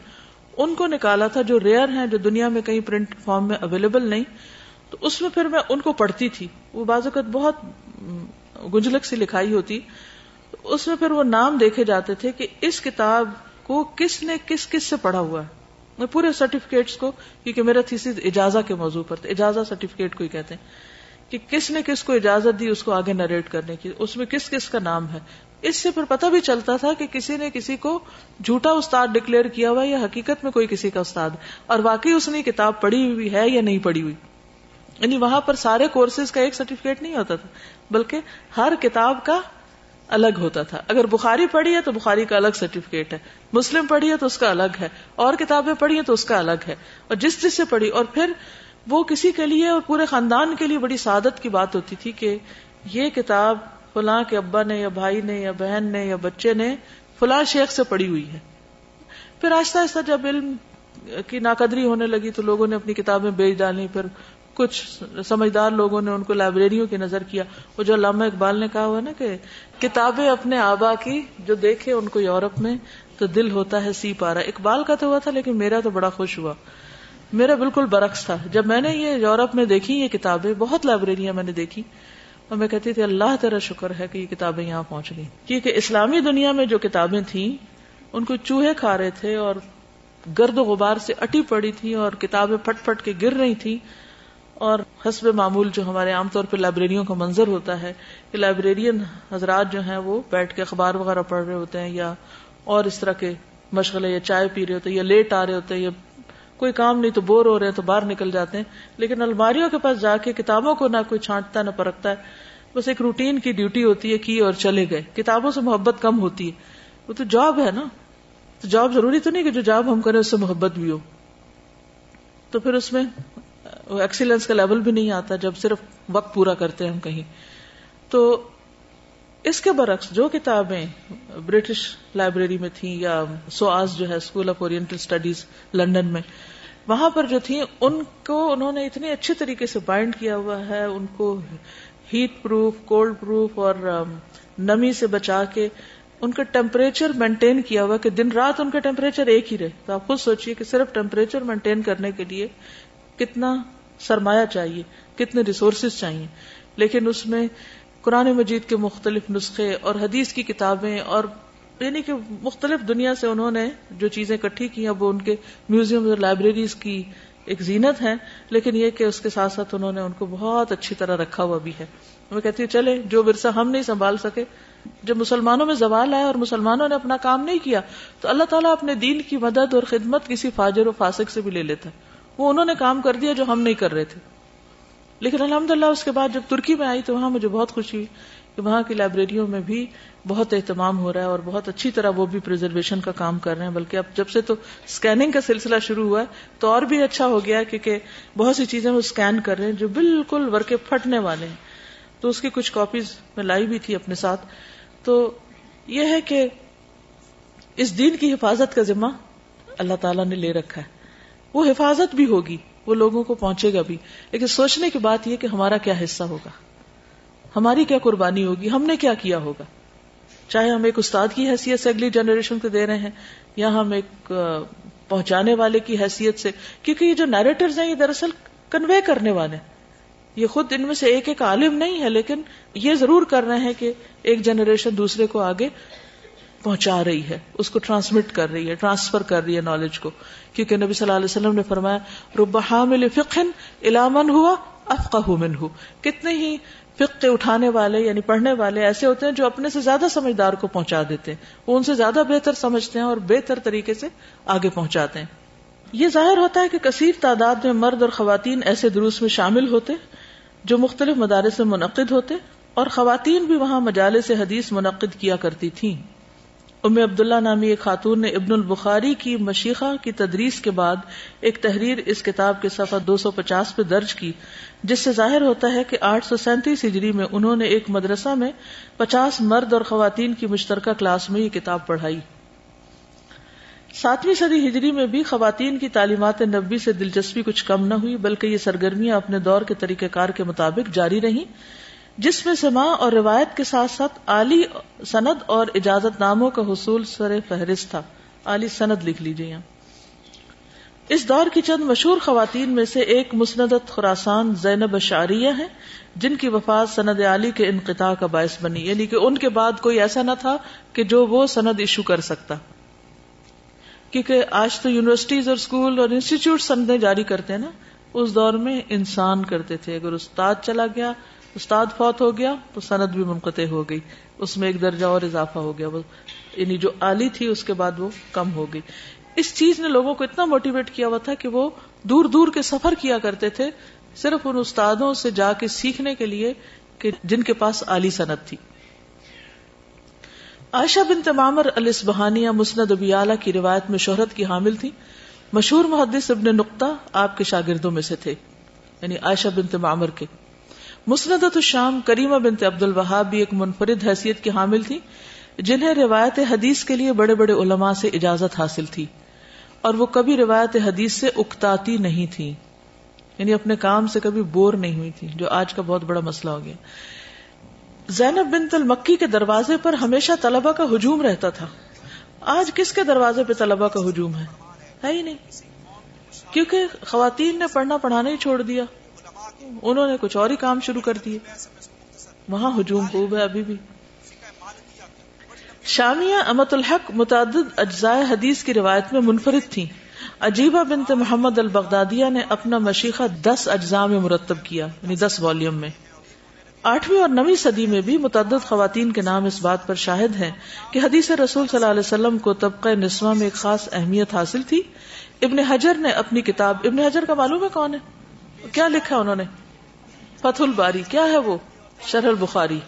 ان کو نکالا تھا جو ریئر ہیں، جو دنیا میں کہیں پرنٹ فارم میں اویلیبل نہیں۔ تو اس میں پھر میں ان کو پڑھتی تھی۔ وہ بعض اوقات بہت گنجلک سی لکھائی ہوتی۔ اس میں پھر وہ نام دیکھے جاتے تھے کہ اس کتاب کو کس نے کس کس سے پڑھا ہوا ہے۔ میں پورے سرٹیفکیٹس کو، کیونکہ میرا تھیسی اجازہ کے موضوع پر تھا، اجازہ سرٹیفکیٹ کو ہی کہتے ہیں۔ کہ کس نے کس کو اجازت دی اس کو آگے نریٹ کرنے کی، اس میں کس کس کا نام ہے۔ اس سے پھر پتہ بھی چلتا تھا کہ کسی نے کسی کو جھوٹا استاد ڈکلیئر کیا ہوا یا حقیقت میں کوئی کسی کا استاد۔ اور واقعی اس نے کتاب پڑھی ہوئی ہے یا نہیں پڑھی ہوئی۔ یعنی وہاں پر سارے کورسز کا ایک سرٹیفکیٹ نہیں ہوتا تھا، بلکہ ہر کتاب کا الگ ہوتا تھا۔ اگر بخاری پڑھی ہے تو بخاری کا الگ سرٹیفکیٹ ہے، مسلم پڑھی ہے تو اس کا الگ ہے، اور کتابیں پڑھی ہیں تو اس کا الگ ہے۔ اور جس جس سے پڑھی، اور پھر وہ کسی کے لیے اور پورے خاندان کے لیے بڑی سعادت کی بات ہوتی تھی کہ یہ کتاب فلاں کے ابا نے یا بھائی نے یا بہن نے یا بچے نے فلاں شیخ سے پڑھی ہوئی ہے۔ پھر آہستہ آہستہ جب علم کی ناقدری ہونے لگی تو لوگوں نے اپنی کتابیں بیچ ڈالی پھر کچھ سمجھدار لوگوں نے ان کو لائبریریوں کی نظر کیا۔ وہ جو علامہ اقبال نے کہا ہوا نا کہ کتابیں اپنے آبا کی جو دیکھے ان کو یورپ میں تو دل ہوتا ہے سی پا رہا اقبال کا تو ہوا تھا لیکن میرا تو بڑا خوش ہوا۔ میرا بالکل برعکس تھا۔ جب میں نے یہ یورپ میں دیکھی، یہ کتابیں، بہت لائبریریاں میں نے دیکھی اور میں کہتی تھی، اللہ تیرا شکر ہے کہ یہ کتابیں یہاں پہنچ گئی کیونکہ اسلامی دنیا میں جو کتابیں تھیں، ان کو چوہے کھا رہے تھے اور گرد و غبار سے اٹی پڑی تھی اور کتابیں پھٹ پھٹ کے گر رہی تھی اور حسب معمول جو ہمارے عام طور پہ لائبریریوں کا منظر ہوتا ہے کہ لائبریرین حضرات جو ہیں، وہ بیٹھ کے اخبار وغیرہ پڑھ رہے ہوتے ہیں یا اور اس طرح کے مشغلے یا چائے پی رہے ہوتے ہیں یا لیٹ آ رہے ہوتے ہیں یا کوئی کام نہیں تو بور ہو رہے ہیں تو باہر نکل جاتے ہیں۔ لیکن الماریوں کے پاس جا کے کتابوں کو نہ کوئی چھانٹتا نہ پرکھتا ہے۔ بس ایک روٹین کی ڈیوٹی ہوتی ہے کی اور چلے گئے۔ کتابوں سے محبت کم ہوتی ہے۔ وہ تو جاب ہے نا۔ تو جاب ضروری تو نہیں کہ جو جاب ہم کریں اس سے محبت بھی ہو۔ تو پھر اس میں ایکسیلنس کا لیول بھی نہیں آتا جب صرف وقت پورا کرتے ہیں ہم کہیں۔ تو اس کے برعکس جو کتابیں برٹش لائبریری میں تھیں یا سواز جو ہے School of Oriental Studies London میں، وہاں پر جو تھی ان کو انہوں نے اتنے اچھے طریقے سے بائنڈ کیا ہوا ہے، ان کو ہیٹ پروف، کولڈ پروف اور نمی سے بچا کے ان کا ٹیمپریچر مینٹین کیا ہوا کہ دن رات ان کا ٹیمپریچر ایک ہی رہے۔ تو آپ خود سوچیے کہ صرف ٹیمپریچر مینٹین کرنے کے لیے کتنا سرمایہ چاہیے، کتنے ریسورسز چاہیے۔ لیکن اس میں قرآن مجید کے مختلف نسخے اور حدیث کی کتابیں اور یعنی کہ مختلف دنیا سے انہوں نے جو چیزیں اکٹھی کی اب وہ ان کے میوزیم اور لائبریریز کی ایک زینت ہے لیکن یہ کہ اس کے ساتھ ساتھ انہوں نے ان کو بہت اچھی طرح رکھا ہوا بھی ہے۔ میں کہتی ہوں چلے جو ورثہ ہم نہیں سنبھال سکے، جب مسلمانوں میں زوال آیا اور مسلمانوں نے اپنا کام نہیں کیا، تو اللہ تعالیٰ اپنے دین کی مدد اور خدمت کسی فاجر و فاسق سے بھی لے لیتا۔ وہ انہوں نے کام کر دیا جو ہم نہیں کر رہے تھے۔ لیکن الحمد للہ اس کے بعد جب ترکی میں آئی تو وہاں مجھے بہت خوشی ہوئی کہ وہاں کی لائبریریوں میں بھی بہت اہتمام ہو رہا ہے اور بہت اچھی طرح وہ بھی پرزرویشن کا کام کر رہے ہیں۔ بلکہ اب جب سے تو اسکیننگ کا سلسلہ شروع ہوا ہے تو اور بھی اچھا ہو گیا کیونکہ بہت سی چیزیں وہ اسکین کر رہے ہیں جو بالکل ورکے پھٹنے والے ہیں۔ تو اس کی کچھ کاپیز میں لائی بھی تھی اپنے ساتھ۔ تو یہ ہے کہ اس دین کی حفاظت کا ذمہ اللہ تعالیٰ نے لے رکھا ہے۔ وہ حفاظت بھی ہوگی۔ وہ لوگوں کو پہنچے گا بھی۔ لیکن سوچنے کی بات یہ کہ ہمارا کیا حصہ ہوگا؟ ہماری کیا قربانی ہوگی؟ ہم نے کیا کیا ہوگا؟ چاہے ہم ایک استاد کی حیثیت سے اگلی جنریشن کو دے رہے ہیں، یا ہم ایک پہنچانے والے کی حیثیت سے، کیونکہ یہ جو نیریٹرز ہیں، یہ دراصل کنوے کرنے والے یہ خود ان میں سے ایک ایک عالم نہیں ہے، لیکن یہ ضرور کر رہے ہیں کہ ایک جنریشن دوسرے کو آگے پہنچا رہی ہے، اس کو ٹرانسمٹ کر رہی ہے ٹرانسفر کر رہی ہے نالج کو۔ کیونکہ نبی صلی اللہ علیہ وسلم نے فرمایا، رب حامل فقن علامن ہوا افقہ من ہو کتنے ہی فقہ اٹھانے والے یعنی پڑھنے والے ایسے ہوتے ہیں جو اپنے سے زیادہ سمجھدار کو پہنچا دیتے ہیں۔ وہ ان سے زیادہ بہتر سمجھتے ہیں اور بہتر طریقے سے آگے پہنچاتے ہیں۔ یہ ظاہر ہوتا ہے کہ کثیر تعداد میں مرد اور خواتین ایسے دروس میں شامل ہوتے جو مختلف مدارس میں منعقد ہوتے اور خواتین بھی وہاں مجالے سے حدیث منعقد کیا کرتی تھیں۔ ام عبداللہ نامی ایک خاتون نے ابن البخاری کی مشیخہ کی تدریس کے بعد ایک تحریر اس کتاب کے صفحہ دو سو پچاس پہ درج کی، جس سے ظاہر ہوتا ہے کہ آٹھ سو سینتیس ہجری میں انہوں نے ایک مدرسہ میں پچاس مرد اور خواتین کی مشترکہ کلاس میں یہ کتاب پڑھائی۔ ساتویں صدی ہجری میں بھی خواتین کی تعلیمات نبی سے دلچسپی کچھ کم نہ ہوئی، بلکہ یہ سرگرمیاں اپنے دور کے طریقہ کار کے مطابق جاری رہی جس میں سما اور روایت کے ساتھ ساتھ عالی سند اور اجازت ناموں کا حصول سر فہرست تھا۔ عالی سند لکھ لیجیے یہاں۔ اس دور کی چند مشہور خواتین میں سے ایک مسندت خوراسان زینب اشعریہ ہیں، جن کی وفات سند علی کے انقطاع کا باعث بنی یعنی کہ ان کے بعد کوئی ایسا نہ تھا کہ جو وہ سند ایشو کر سکتا۔ کیونکہ آج تو یونیورسٹیز اور اسکول اور انسٹیٹیوٹ سندیں جاری کرتے ہیں نا، اس دور میں انسان کرتے تھے۔ اگر استاد چلا گیا استاد فوت ہو گیا، تو سند بھی منقطع ہو گئی۔ اس میں ایک درجہ اور اضافہ ہو گیا۔ یعنی جو آلی تھی، اس کے بعد وہ کم ہو گئی۔ اس چیز نے لوگوں کو اتنا موٹیویٹ کیا ہوا تھا کہ وہ دور دور کے سفر کیا کرتے تھے، صرف ان استادوں سے جا کے سیکھنے کے لیے کہ جن کے پاس علی صنعت تھی۔ عائشہ بن تمامر الاسبہانیہ مسند ابیالہ کی روایت میں شہرت کی حامل تھی۔ مشہور محدث ابن نقطہ آپ کے شاگردوں میں سے تھے یعنی عائشہ بن تمامر کے۔ مسندت الشام کریمہ بنت عبد الوہاب بھی ایک منفرد حیثیت کی حامل تھی، جنہیں روایت حدیث کے لیے بڑے بڑے علماء سے اجازت حاصل تھی، اور وہ کبھی روایت حدیث سے اکتاتی نہیں تھی۔ یعنی اپنے کام سے کبھی بور نہیں ہوئی تھی، جو آج کا بہت بڑا مسئلہ ہو گیا۔ زینب بنت المکی کے دروازے پر ہمیشہ طلبہ کا ہجوم رہتا تھا۔ آج کس کے دروازے پہ طلبہ کا ہجوم ہے ہی نہیں۔ کیونکہ خواتین نے پڑھنا پڑھانا ہی چھوڑ دیا۔ انہوں نے کچھ اور ہی کام شروع کر دیے۔ وہاں ہجوم خوب ہے ابھی بھی۔ شامیہ امت الحق متعدد اجزائے حدیث کی روایت میں منفرد تھی عجیبہ بنت محمد البغدادیہ نے اپنا مشیقہ دس اجزاء میں مرتب کیا یعنی دس والیوم میں۔ آٹھویں اور نویں صدی میں بھی متعدد خواتین کے نام اس بات پر شاہد ہیں کہ حدیث رسول صلی اللہ علیہ وسلم کو طبقہ نسواں میں ایک خاص اہمیت حاصل تھی۔ ابن حجر نے اپنی کتاب، ابن حجر کا معلوم ہے کون ہے؟ کیا لکھا انہوں نے؟ فتح الباری، کیا ہے وہ؟ شرح البخاری۔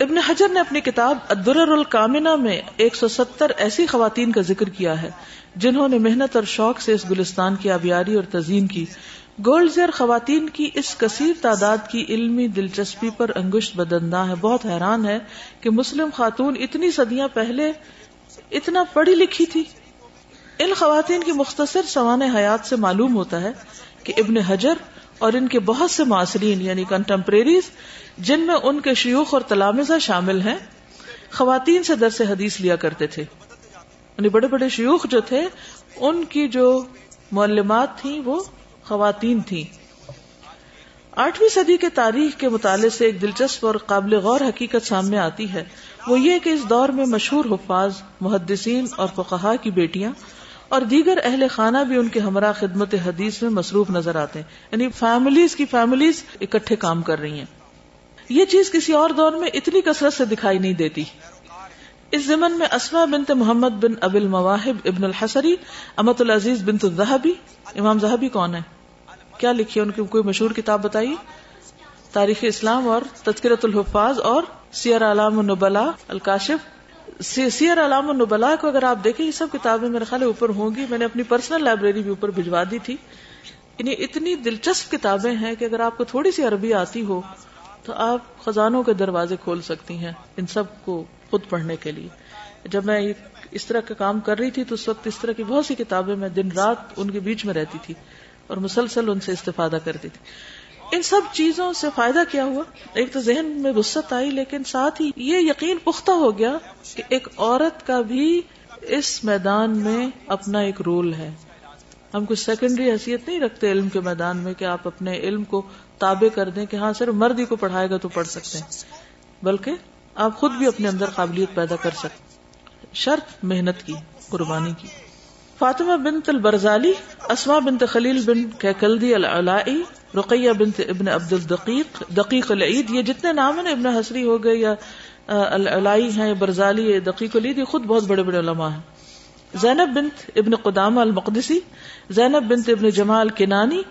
ابن حجر نے اپنی کتاب الدرر الکامنہ میں ایک سو ستر ایسی خواتین کا ذکر کیا ہے، جنہوں نے محنت اور شوق سے اس گلستان کی آبیاری اور تزئین کی۔ گولڈ زیر خواتین کی اس کثیر تعداد کی علمی دلچسپی پر انگشت بدندہ ہے۔ بہت حیران ہے کہ مسلم خاتون اتنی صدیاں پہلے اتنا پڑھی لکھی تھی۔ ان خواتین کی مختصر سوان حیات سے معلوم ہوتا ہے کہ ابن حجر اور ان کے بہت سے معاصرین یعنی کنٹمپریریز جن میں ان کے شیوخ اور تلامزہ شامل ہیں، خواتین سے درس حدیث لیا کرتے تھے۔ یعنی بڑے بڑے شیوخ جو تھے، ان کی جو معلمات تھیں، وہ خواتین تھیں۔ آٹھویں صدی کے تاریخ کے مطالعے سے ایک دلچسپ اور قابل غور حقیقت سامنے آتی ہے۔ وہ یہ کہ اس دور میں مشہور حفاظ، محدثین اور فقہا کی بیٹیاں اور دیگر اہل خانہ بھی ان کے ہمراہ خدمت حدیث میں مصروف نظر آتے ہیں۔ یعنی فیملیز کی فیملیز اکٹھے کام کر رہی ہیں۔ یہ چیز کسی اور دور میں اتنی کثرت سے دکھائی نہیں دیتی۔ اس زمن میں اسما بنت محمد بن ابل مواہب ابن الحسری امت العزیز بنت الزہبی امام زہبی کون ہے کیا لکھی ان کی کوئی مشہور کتاب بتائیے؟ تاریخ اسلام اور تذکرت الحفاظ اور سیر علام النبلا الکاشف۔ سیر علام النبلا کو اگر آپ دیکھیں، یہ سب کتابیں میرے خیال اوپر ہوں گی۔ میں نے اپنی پرسنل لائبریری بھی اوپر بھجوا دی تھی۔ یعنی اتنی دلچسپ کتابیں ہیں کہ اگر آپ کو تھوڑی سی عربی آتی ہو، تو آپ خزانوں کے دروازے کھول سکتی ہیں ان سب کو خود پڑھنے کے لیے۔ جب میں اس طرح کا کام کر رہی تھی، تو اس وقت اس طرح کی بہت سی کتابیں میں دن رات ان کے بیچ میں رہتی تھی اور مسلسل ان سے استفادہ کرتی تھی۔ ان سب چیزوں سے فائدہ کیا ہوا؟ ایک تو ذہن میں وسط آئی، لیکن ساتھ ہی یہ یقین پختہ ہو گیا کہ ایک عورت کا بھی اس میدان میں اپنا ایک رول ہے۔ ہم کچھ سیکنڈری حیثیت نہیں رکھتے علم کے میدان میں کہ آپ اپنے علم کو تابع کر دیں کہ ہاں صرف مرد ہی کو پڑھائے گا تو پڑھ سکتے ہیں۔ بلکہ آپ خود بھی اپنے اندر قابلیت پیدا کر سکتے شرط محنت کی، قربانی کی۔ فاطمہ بنت البرزالی اسما بنت خلیل بن کیکلدی العلائی رقیہ بنت ابن عبد الدقیق دقیق العید، یہ جتنے نام ہیں ابن حسری ہو گئے یا العلائی ہیں برزالی دقیق العید، یہ خود بہت بڑے بڑے علماء ہیں۔ زینب بنت ابن قدامہ المقدسی، زینب بنت ابن جمال کنانی،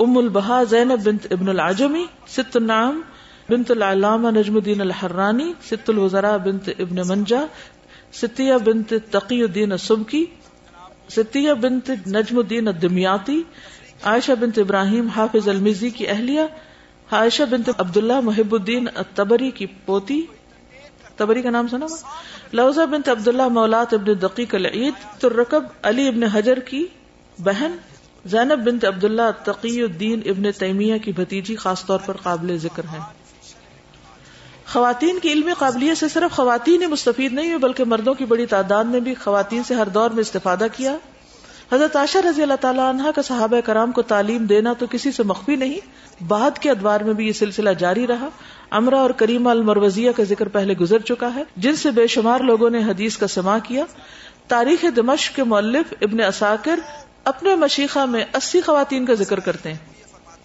ام البہا، زینب بنت ابن العجمی، ست النعم بنت العلامہ نجم الدین الحرانی، ست الوزراء بنت ابن منجا ستیہ بنت تقی الدین سبکی ستیہ بنت نجم الدین الدمیاتی عائشہ بنت ابراہیم حافظ المزی کی اہلیہ، عائشہ بنت عبداللہ محب الدین تبری کی پوتی۔ تبری کا نام سنا لوزہ بنت عبداللہ مولات ابن دقیق العید، ترکب علی ابن حجر کی بہن، زینب بنت عبداللہ تقی الدین ابن تیمیہ کی بھتیجی خاص طور پر قابل ذکر ہے خواتین کی علمی قابلیت سے صرف خواتین ہی مستفید نہیں ہوئی، بلکہ مردوں کی بڑی تعداد نے بھی خواتین سے ہر دور میں استفادہ کیا۔ حضرت عاشر رضی اللہ تعالیٰ عنہ کا صحابہ کرام کو تعلیم دینا تو کسی سے مخفی نہیں، بعد کے ادوار میں بھی یہ سلسلہ جاری رہا۔ امرا اور کریمہ المروزیہ کا ذکر پہلے گزر چکا ہے، جن سے بے شمار لوگوں نے حدیث کا سما کیا۔ تاریخ دمشق کے مولف ابن اساکر اپنے مشیخہ میں اسی خواتین کا ذکر کرتے ہیں۔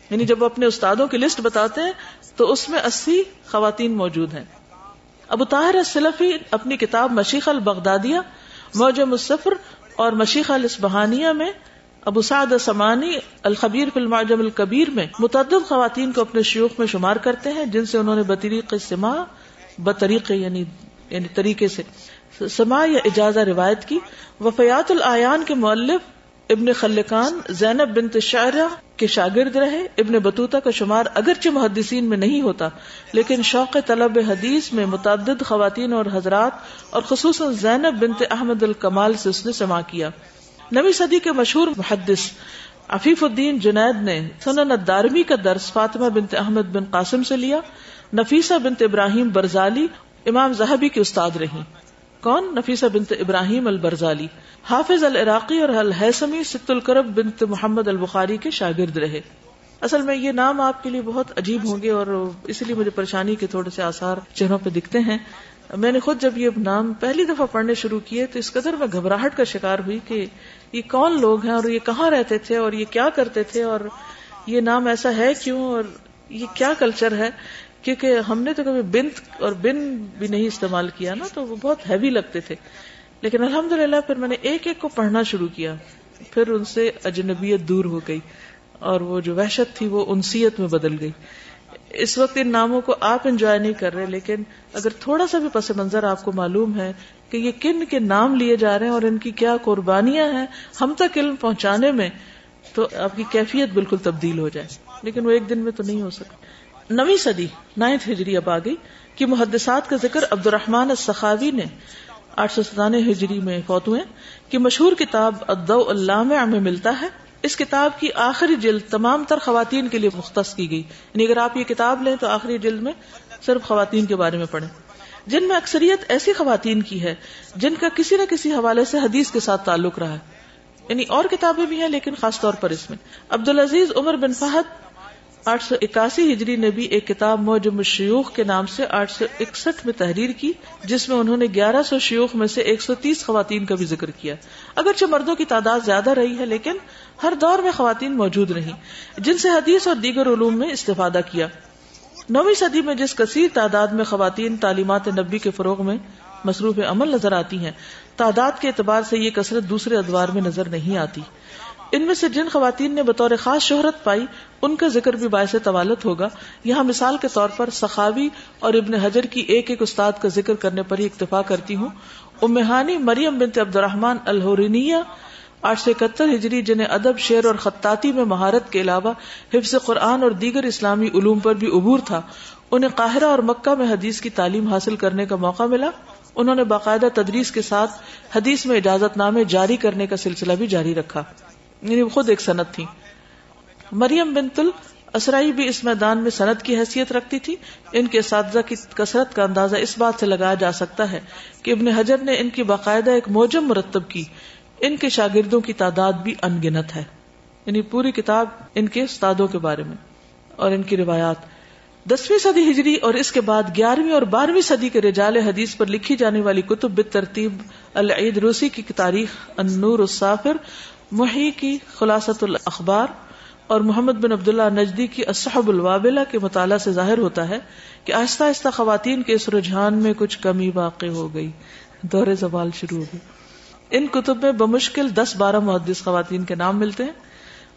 یعنی جب اپنے استادوں کی لسٹ بتاتے ہیں تو اس میں اسی خواتین موجود ہیں۔ ابو طاہر السلفی اپنی کتاب مشیخ البغدادیہ موجم السفر اور مشیخ الاسبہانیہ میں ابو سعد سمانی الخبیر فی المعجم الکبیر میں متعدد خواتین کو اپنے شیوخ میں شمار کرتے ہیں، جن سے انہوں نے بطریق سما، بطریق یعنی یعنی طریقے سے سما یا اجازہ روایت کی۔ وفیات العیان کے مؤلف ابن خلقان، زینب بنت شعرہ کے شاگرد رہے۔ ابن بطوطہ کا شمار اگرچہ محدثین میں نہیں ہوتا، لیکن شوق طلب حدیث میں متعدد خواتین اور حضرات اور خصوصاً زینب بنت احمد الکمال سے اس نے سما کیا۔ نوی صدی کے مشہور محدث عفیف الدین جنید نے سنن الدارمی کا درس فاطمہ بنت احمد بن قاسم سے لیا۔ نفیسہ بنت ابراہیم برزالی امام زہبی کے استاد رہی کون؟ نفیسہ بنت ابراہیم البرزالی۔ حافظ العراقی اور الحسمی ست القرب بنت محمد البخاری کے شاگرد رہے۔ اصل میں یہ نام آپ کے لیے بہت عجیب ہوں گے اور اس لیے مجھے پریشانی کے تھوڑے سے آثار چہروں پہ دکھتے ہیں۔ میں نے خود جب یہ نام پہلی دفعہ پڑھنے شروع کیے تو اس قدر میں گھبراہٹ کا شکار ہوئی کہ یہ کون لوگ ہیں اور یہ کہاں رہتے تھے اور یہ کیا کرتے تھے اور یہ نام ایسا ہے کیوں اور یہ کیا کلچر ہے؟ کیونکہ ہم نے تو کبھی بنت اور بن بھی نہیں استعمال کیا نا، تو وہ بہت ہیوی لگتے تھے۔ لیکن الحمد للہ پھر میں نے ایک ایک کو پڑھنا شروع کیا، پھر ان سے اجنبیت دور ہو گئی اور وہ جو وحشت تھی وہ انسیت میں بدل گئی۔ اس وقت ان ناموں کو آپ انجوائے نہیں کر رہے، لیکن اگر تھوڑا سا بھی پس منظر آپ کو معلوم ہے کہ یہ کن کے نام لیے جا رہے ہیں اور ان کی کیا قربانیاں ہیں ہم تک علم پہنچانے میں، تو آپ کی کیفیت بالکل تبدیل ہو جائے۔ لیکن وہ ایک دن میں تو نہیں ہو سکتا۔ نویں صدی، نائنتھ ہجری اب آ گئی کہ محدثات کا ذکر عبد الرحمان السخاوی نے آٹھ سو ستانے ہجری میں فوت ہوئے، کہ مشہور کتاب ادو اللہ میں ملتا ہے۔ اس کتاب کی آخری جلد تمام تر خواتین کے لیے مختص کی گئی۔ یعنی اگر آپ یہ کتاب لیں تو آخری جلد میں صرف خواتین کے بارے میں پڑھیں۔ جن میں اکثریت ایسی خواتین کی ہے، جن کا کسی نہ کسی حوالے سے حدیث کے ساتھ تعلق رہا ہے۔ یعنی اور کتابیں بھی ہیں، لیکن خاص طور پر اس میں۔ عبد العزیز عمر بن فہد آٹھ سو اکاسی ہجری نے بھی ایک کتاب موجم الشیوخ کے نام سے آٹھ سو اکسٹھ میں تحریر کی، جس میں انہوں نے گیارہ سو شیوخ میں سے ایک سو تیس خواتین کا بھی ذکر کیا۔ اگرچہ مردوں کی تعداد زیادہ رہی ہے، لیکن ہر دور میں خواتین موجود رہی جن سے حدیث اور دیگر علوم میں استفادہ کیا۔ نویں صدی میں جس کثیر تعداد میں خواتین تعلیمات نبی کے فروغ میں مصروف عمل نظر آتی ہیں، تعداد کے اعتبار سے یہ کثرت دوسرے ادوار میں نظر نہیں آتی۔ ان میں سے جن خواتین نے بطور خاص شہرت پائی، ان کا ذکر بھی باعث طوالت ہوگا۔ یہاں مثال کے طور پر سخاوی اور ابن حجر کی ایک ایک استاد کا ذکر کرنے پر ہی اکتفا کرتی ہوں۔ امہانی مریم بنت عبد الرحمان الحورینیہ آٹھ سو اکہتر ہجری، جنہیں ادب، شعر اور خطاطی میں مہارت کے علاوہ حفظ قرآن اور دیگر اسلامی علوم پر بھی عبور تھا، انہیں قاہرہ اور مکہ میں حدیث کی تعلیم حاصل کرنے کا موقع ملا۔ انہوں نے باقاعدہ تدریس کے ساتھ حدیث میں اجازت نامے جاری کرنے کا سلسلہ بھی جاری رکھا۔ یعنی خود ایک صنعت تھی۔ مریم بنت اسرائی بھی اس میدان میں صنعت کی حیثیت رکھتی تھی۔ ان کے اساتذہ کی کثرت کا اندازہ اس بات سے لگایا جا سکتا ہے کہ ابن حجر نے ان کی باقاعدہ ایک موجم مرتب کی۔ ان کے شاگردوں کی تعداد بھی ان گنت ہے۔ یعنی پوری کتاب ان کے استادوں کے بارے میں۔ اور ان کی روایات۔ دسویں صدی ہجری اور اس کے بعد گیارہویں اور بارہویں صدی کے رجال حدیث پر لکھی جانے والی کتب بترتیب العید روسی کی تاریخ النور السافر محی کی خلاصت الاخبار اور محمد بن عبداللہ نجدی کی اصحب الوابلہ کے مطالعہ سے ظاہر ہوتا ہے کہ آہستہ آہستہ خواتین کے اس رجحان میں کچھ کمی واقع ہو گئی۔ دور زوال شروع ہو گئی۔ ان کتب میں بمشکل دس بارہ محدث خواتین کے نام ملتے ہیں،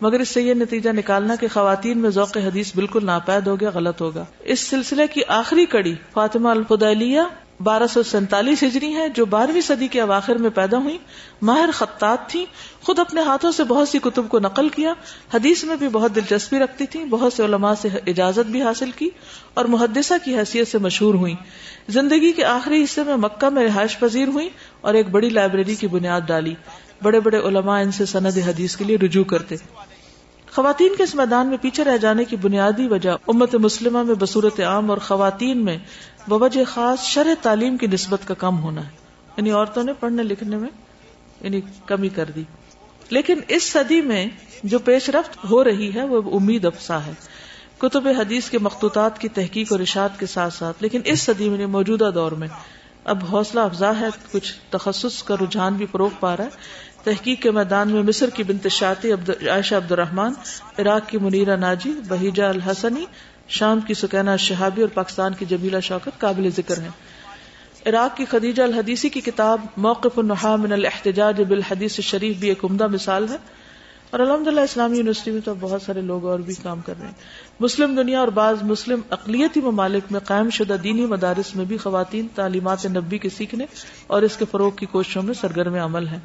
مگر اس سے یہ نتیجہ نکالنا کہ خواتین میں ذوق حدیث بالکل ناپید ہو گیا، غلط ہوگا اس سلسلے کی آخری کڑی فاطمہ الفدیلیہ بارہ سو سینتالیس ہجری ہیں، جو بارہویں صدی کے اواخر میں پیدا ہوئی ماہر خطاط تھی خود اپنے ہاتھوں سے بہت سی کتب کو نقل کیا۔ حدیث میں بھی بہت دلچسپی رکھتی تھی بہت سے علماء سے اجازت بھی حاصل کی اور محدثہ کی حیثیت سے مشہور ہوئی زندگی کے آخری حصے میں مکہ میں رہائش پذیر ہوئی اور ایک بڑی لائبریری کی بنیاد ڈالی۔ بڑے بڑے علماء ان سے سند حدیث کے لیے رجوع کرتے۔ خواتین کے اس میدان میں پیچھے رہ جانے کی بنیادی وجہ امت مسلمہ میں بصورت عام اور خواتین میں بوجہ خاص شرح تعلیم کی نسبت کا کم ہونا ہے۔ یعنی عورتوں نے پڑھنے لکھنے میں یعنی کمی کر دی۔ لیکن اس صدی میں جو پیش رفت ہو رہی ہے وہ امید افسا ہے۔ کتب حدیث کے مخطوطات کی تحقیق اور اشاعت کے ساتھ ساتھ، لیکن اس صدی میں یعنی موجودہ دور میں اب حوصلہ افزا ہے، کچھ تخصص کا رجحان بھی فروغ پا رہا ہے۔ تحقیق کے میدان میں مصر کی بنت شاطی عائشہ عبد الرحمان عراق کی منیرا ناجی بہیجا الحسنی شام کی سکینہ شہابی اور پاکستان کی جبیلا شوکت قابل ذکر ہیں۔ عراق کی خدیجہ الحدیثی کی کتاب موقف النحا من الاحتجاج بالحدیث شریف بھی ایک عمدہ مثال ہے۔ اور الحمد للہ اسلامی یونیورسٹی میں تو بہت سارے لوگ اور بھی کام کر رہے ہیں۔ مسلم دنیا اور بعض مسلم اقلیتی ممالک میں قائم شدہ دینی مدارس میں بھی خواتین تعلیمات نبی کے سیکھنے اور اس کے فروغ کی کوششوں میں سرگرم عمل ہیں۔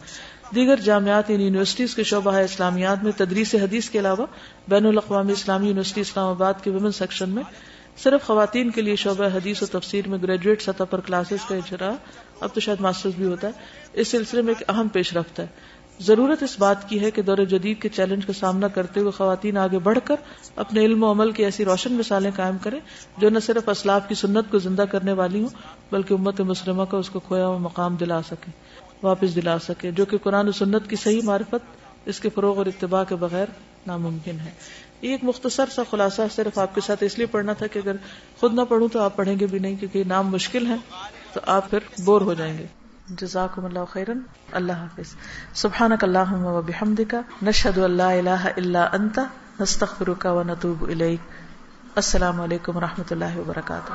دیگر جامعات یعنی یونیورسٹیز کے شعبہ اسلامیات میں، تدریس حدیث کے علاوہ بین الاقوامی اسلامی یونیورسٹی اسلام آباد کے ویمن سیکشن میں۔ صرف خواتین کے لیے شعبہ حدیث و تفسیر میں گریجویٹ سطح پر کلاسز کا اجرا اب تو شاید ماسٹر بھی ہوتا ہے۔ اس سلسلے میں ایک اہم پیش رفت ہے۔ ضرورت اس بات کی ہے کہ دور جدید کے چیلنج کا سامنا کرتے ہوئے خواتین آگے بڑھ کر اپنے علم و عمل کی ایسی روشن مثالیں قائم کریں جو نہ صرف اسلاف کی سنت کو زندہ کرنے والی ہوں، بلکہ امت مسلمہ کو اس کو کھویا ہوا مقام دلا سکے واپس دلا سکے، جو کہ قرآن و سنت کی صحیح معرفت اس کے فروغ اور اتباع کے بغیر ناممکن ہے۔ یہ ایک مختصر سا خلاصہ صرف آپ کے ساتھ اس لیے پڑھنا تھا کہ اگر خود نہ پڑھوں تو آپ پڑھیں گے بھی نہیں کیونکہ نام مشکل ہے تو آپ پھر بور ہو جائیں گے۔ جزاکم اللہ خیرن۔ اللہ حافظ۔ سبحانک اللہم و بحمدکا نشہد اللہ الہ الا انت۔ نستغفرک و نتوب الیک۔ السلام علیکم و رحمۃ اللہ وبرکاتہ۔